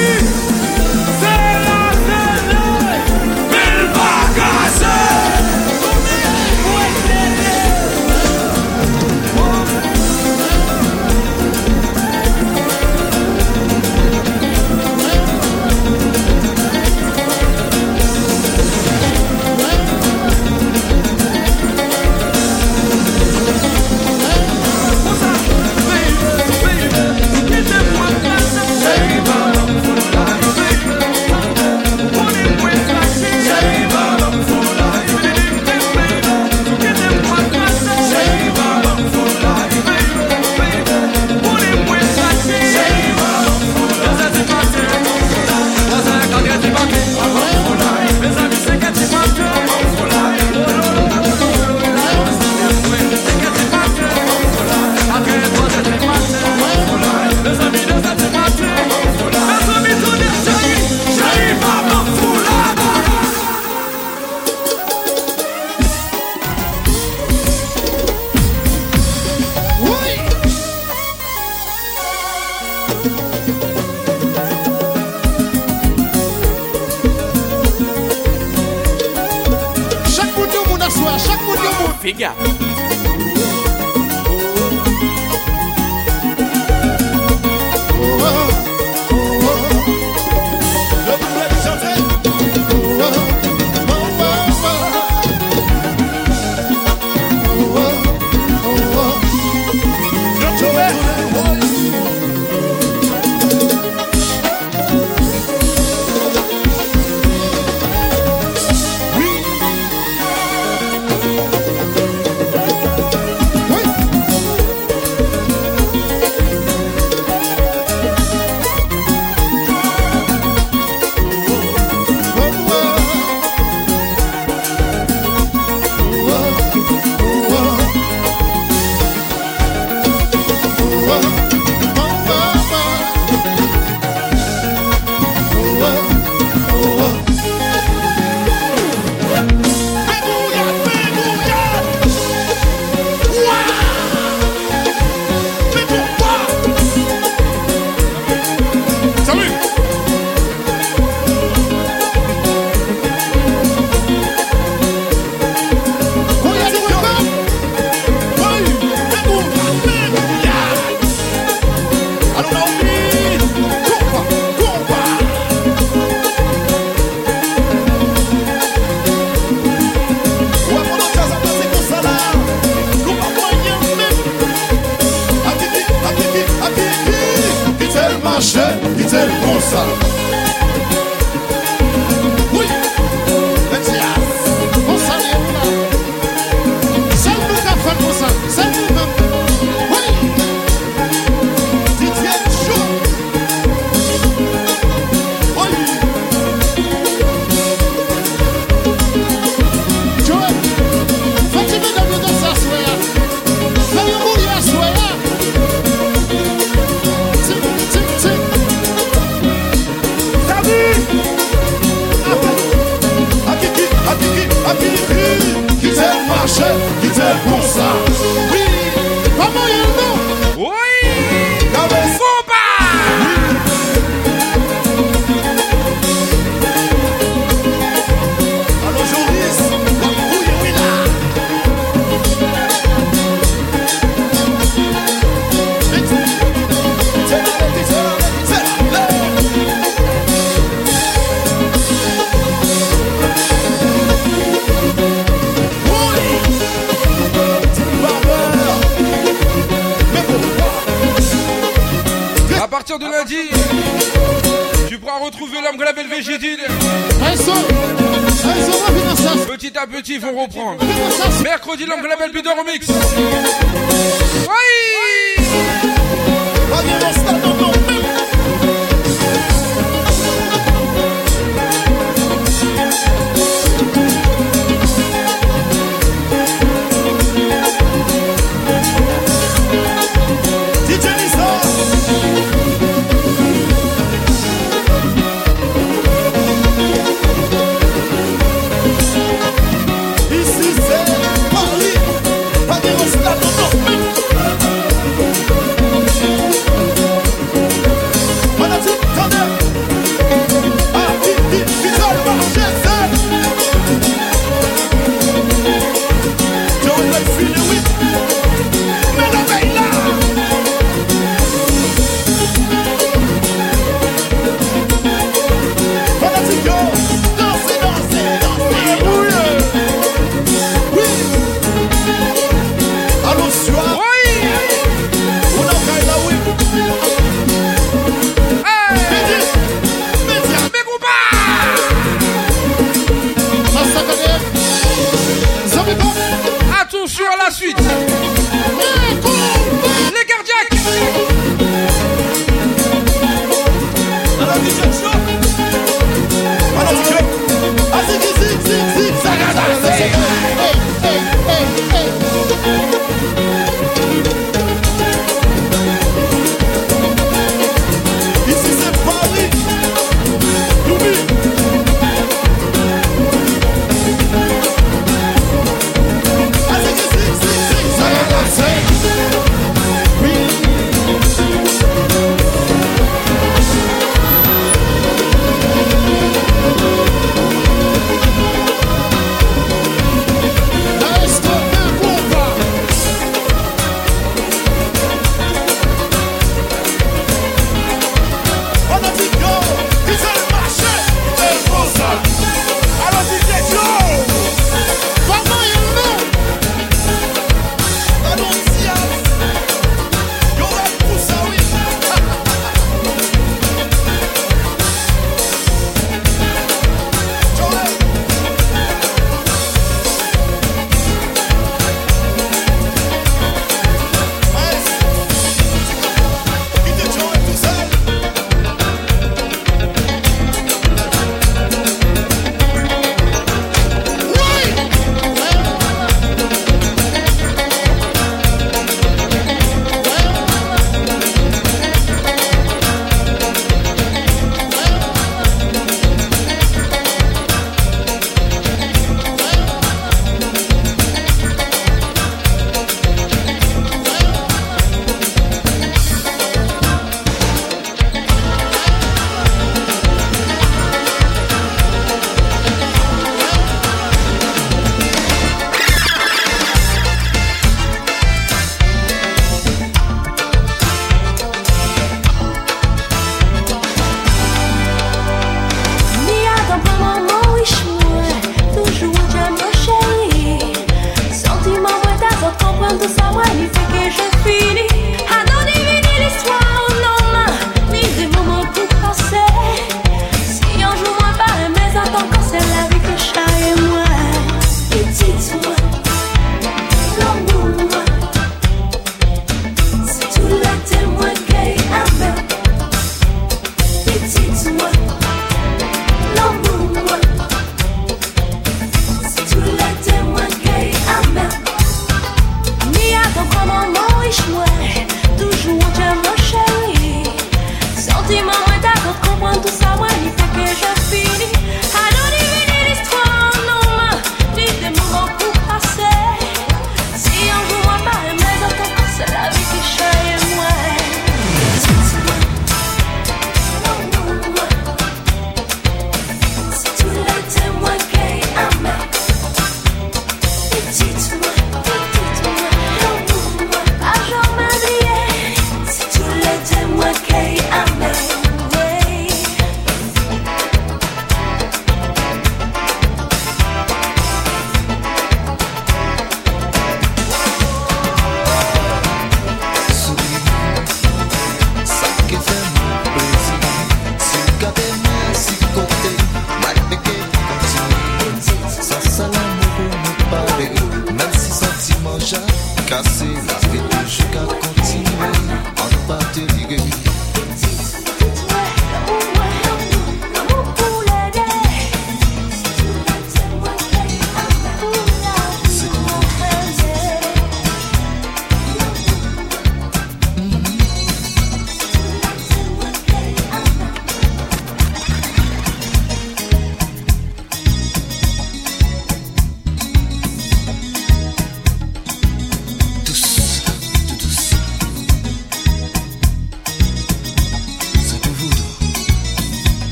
It's a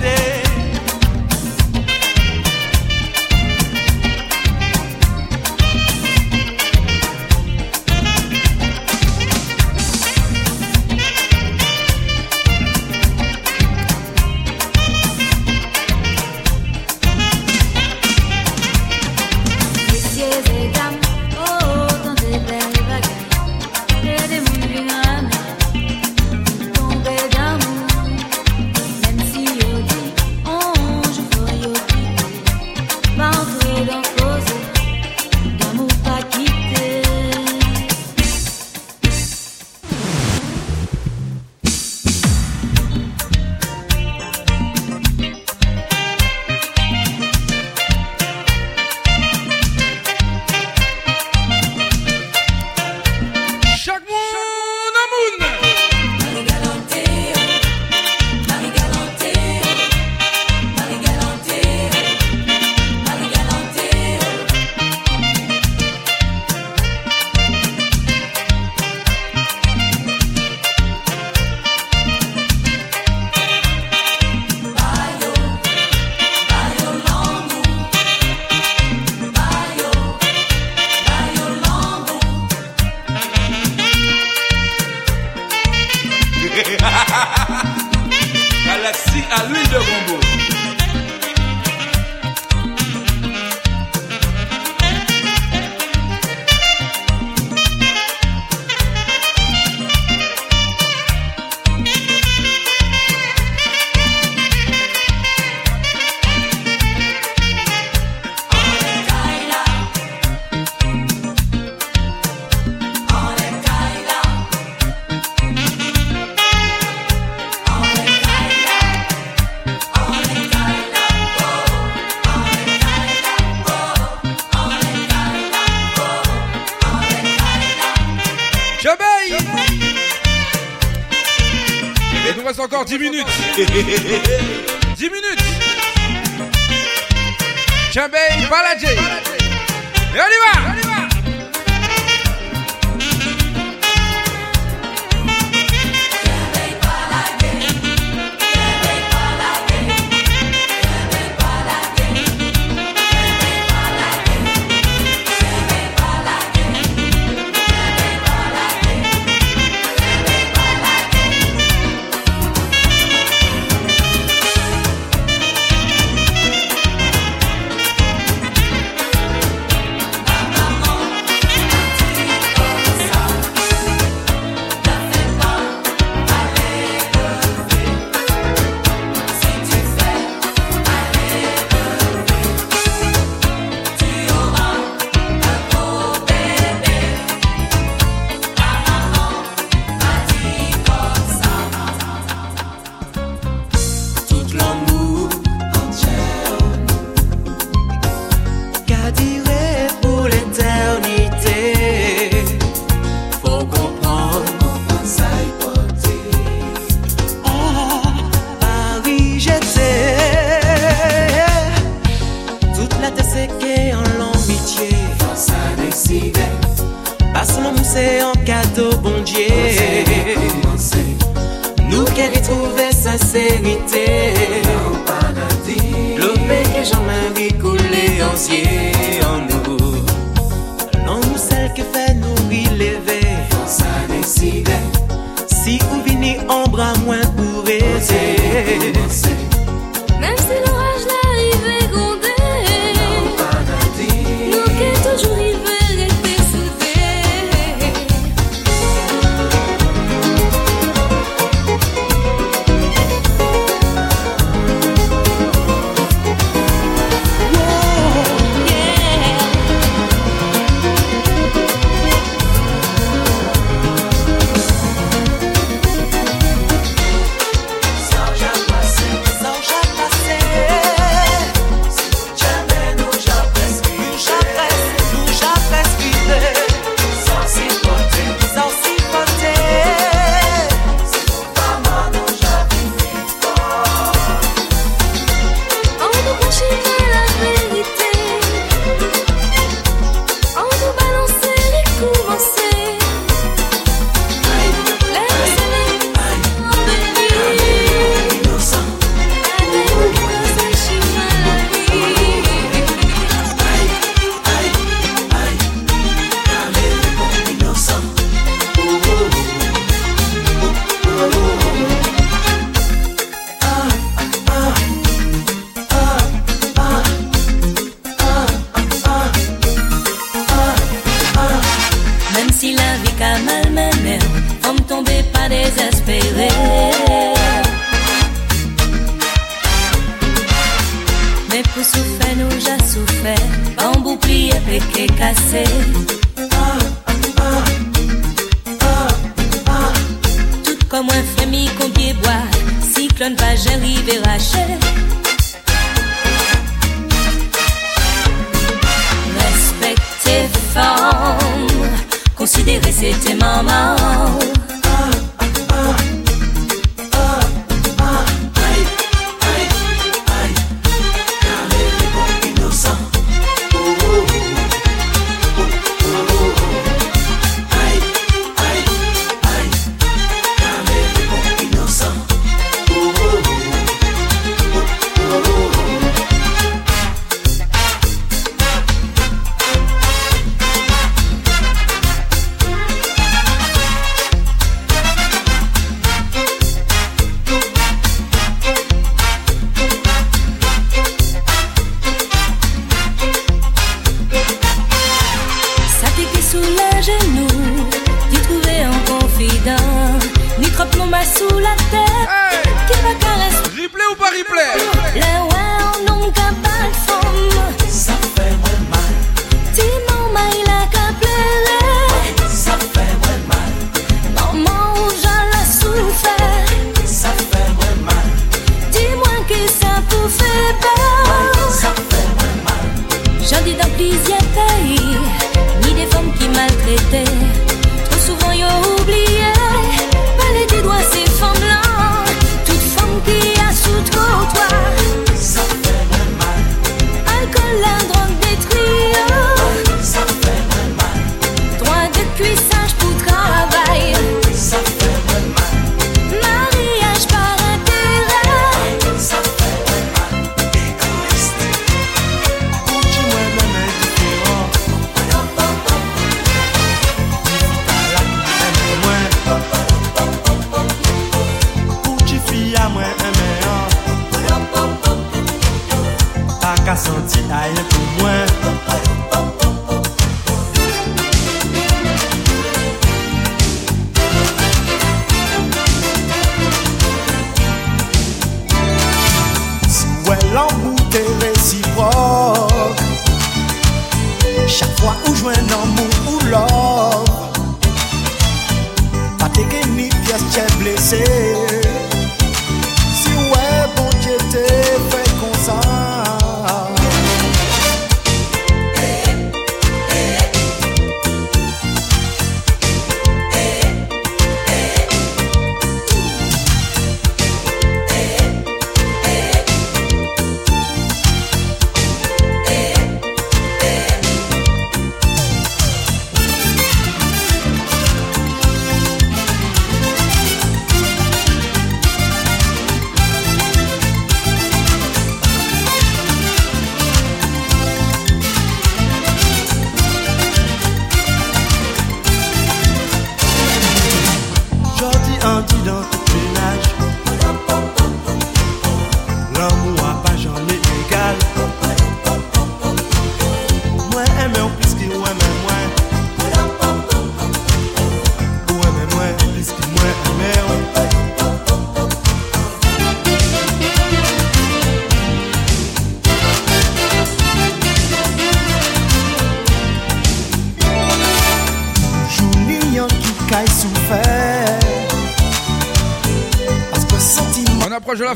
day.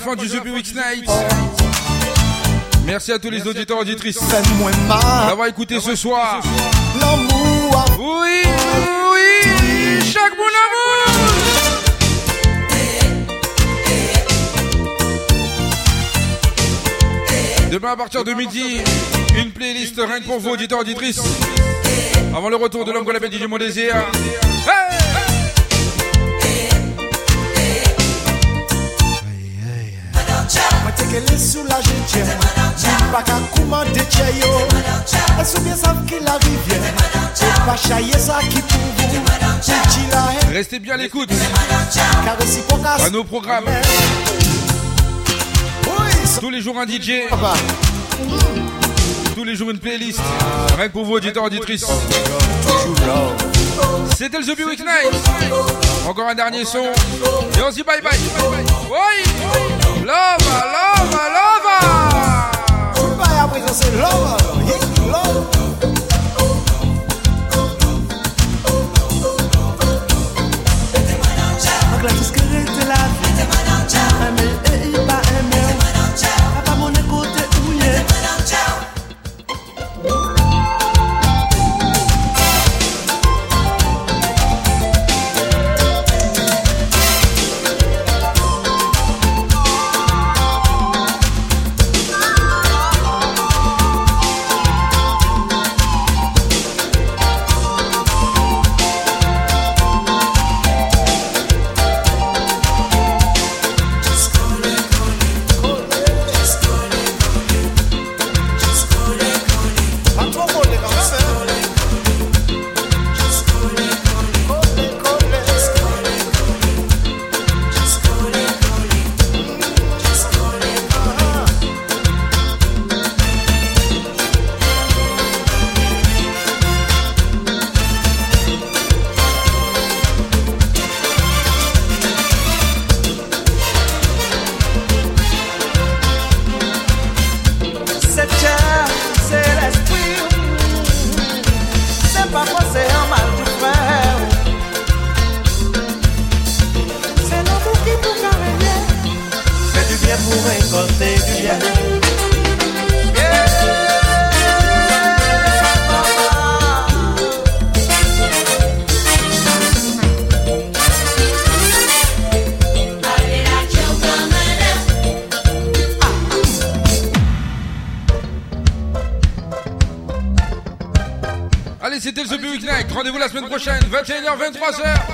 Fin du The Weeks Night. Merci à tous les auditeurs et auditrices d'avoir écouté ce soir. L'amour Oui, oui, chaque bon amour Demain à partir de midi, une playlist rien que pour vous, auditeurs et auditrices. Avant le retour de l'homme qu'on appelle DJ Mon Désir. Hey Mwen teke le soulaje tche Moun pa ka kouman de tche yo E sou bien sav ki la rivye E pa chaye sa ki pou vou Ti la hen Restez bien à l'écoute. À nos programmes. Tous les jours un DJ. Tous les jours une playlist. Rien que pour vous, auditeurs, auditrices. C'était le The Bee Week Night. Encore un dernier son. Et on se dit bye bye. Oui. loba, loba, loba. Vaya, pues a ser loba. tento fazer.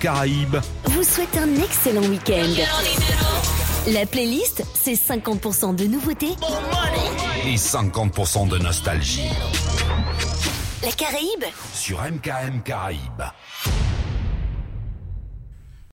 Caraïbes vous souhaite un excellent week-end. La playlist, c'est 50% de nouveautés et 50% de nostalgie. La Caraïbe Sur MKM Caraïbes.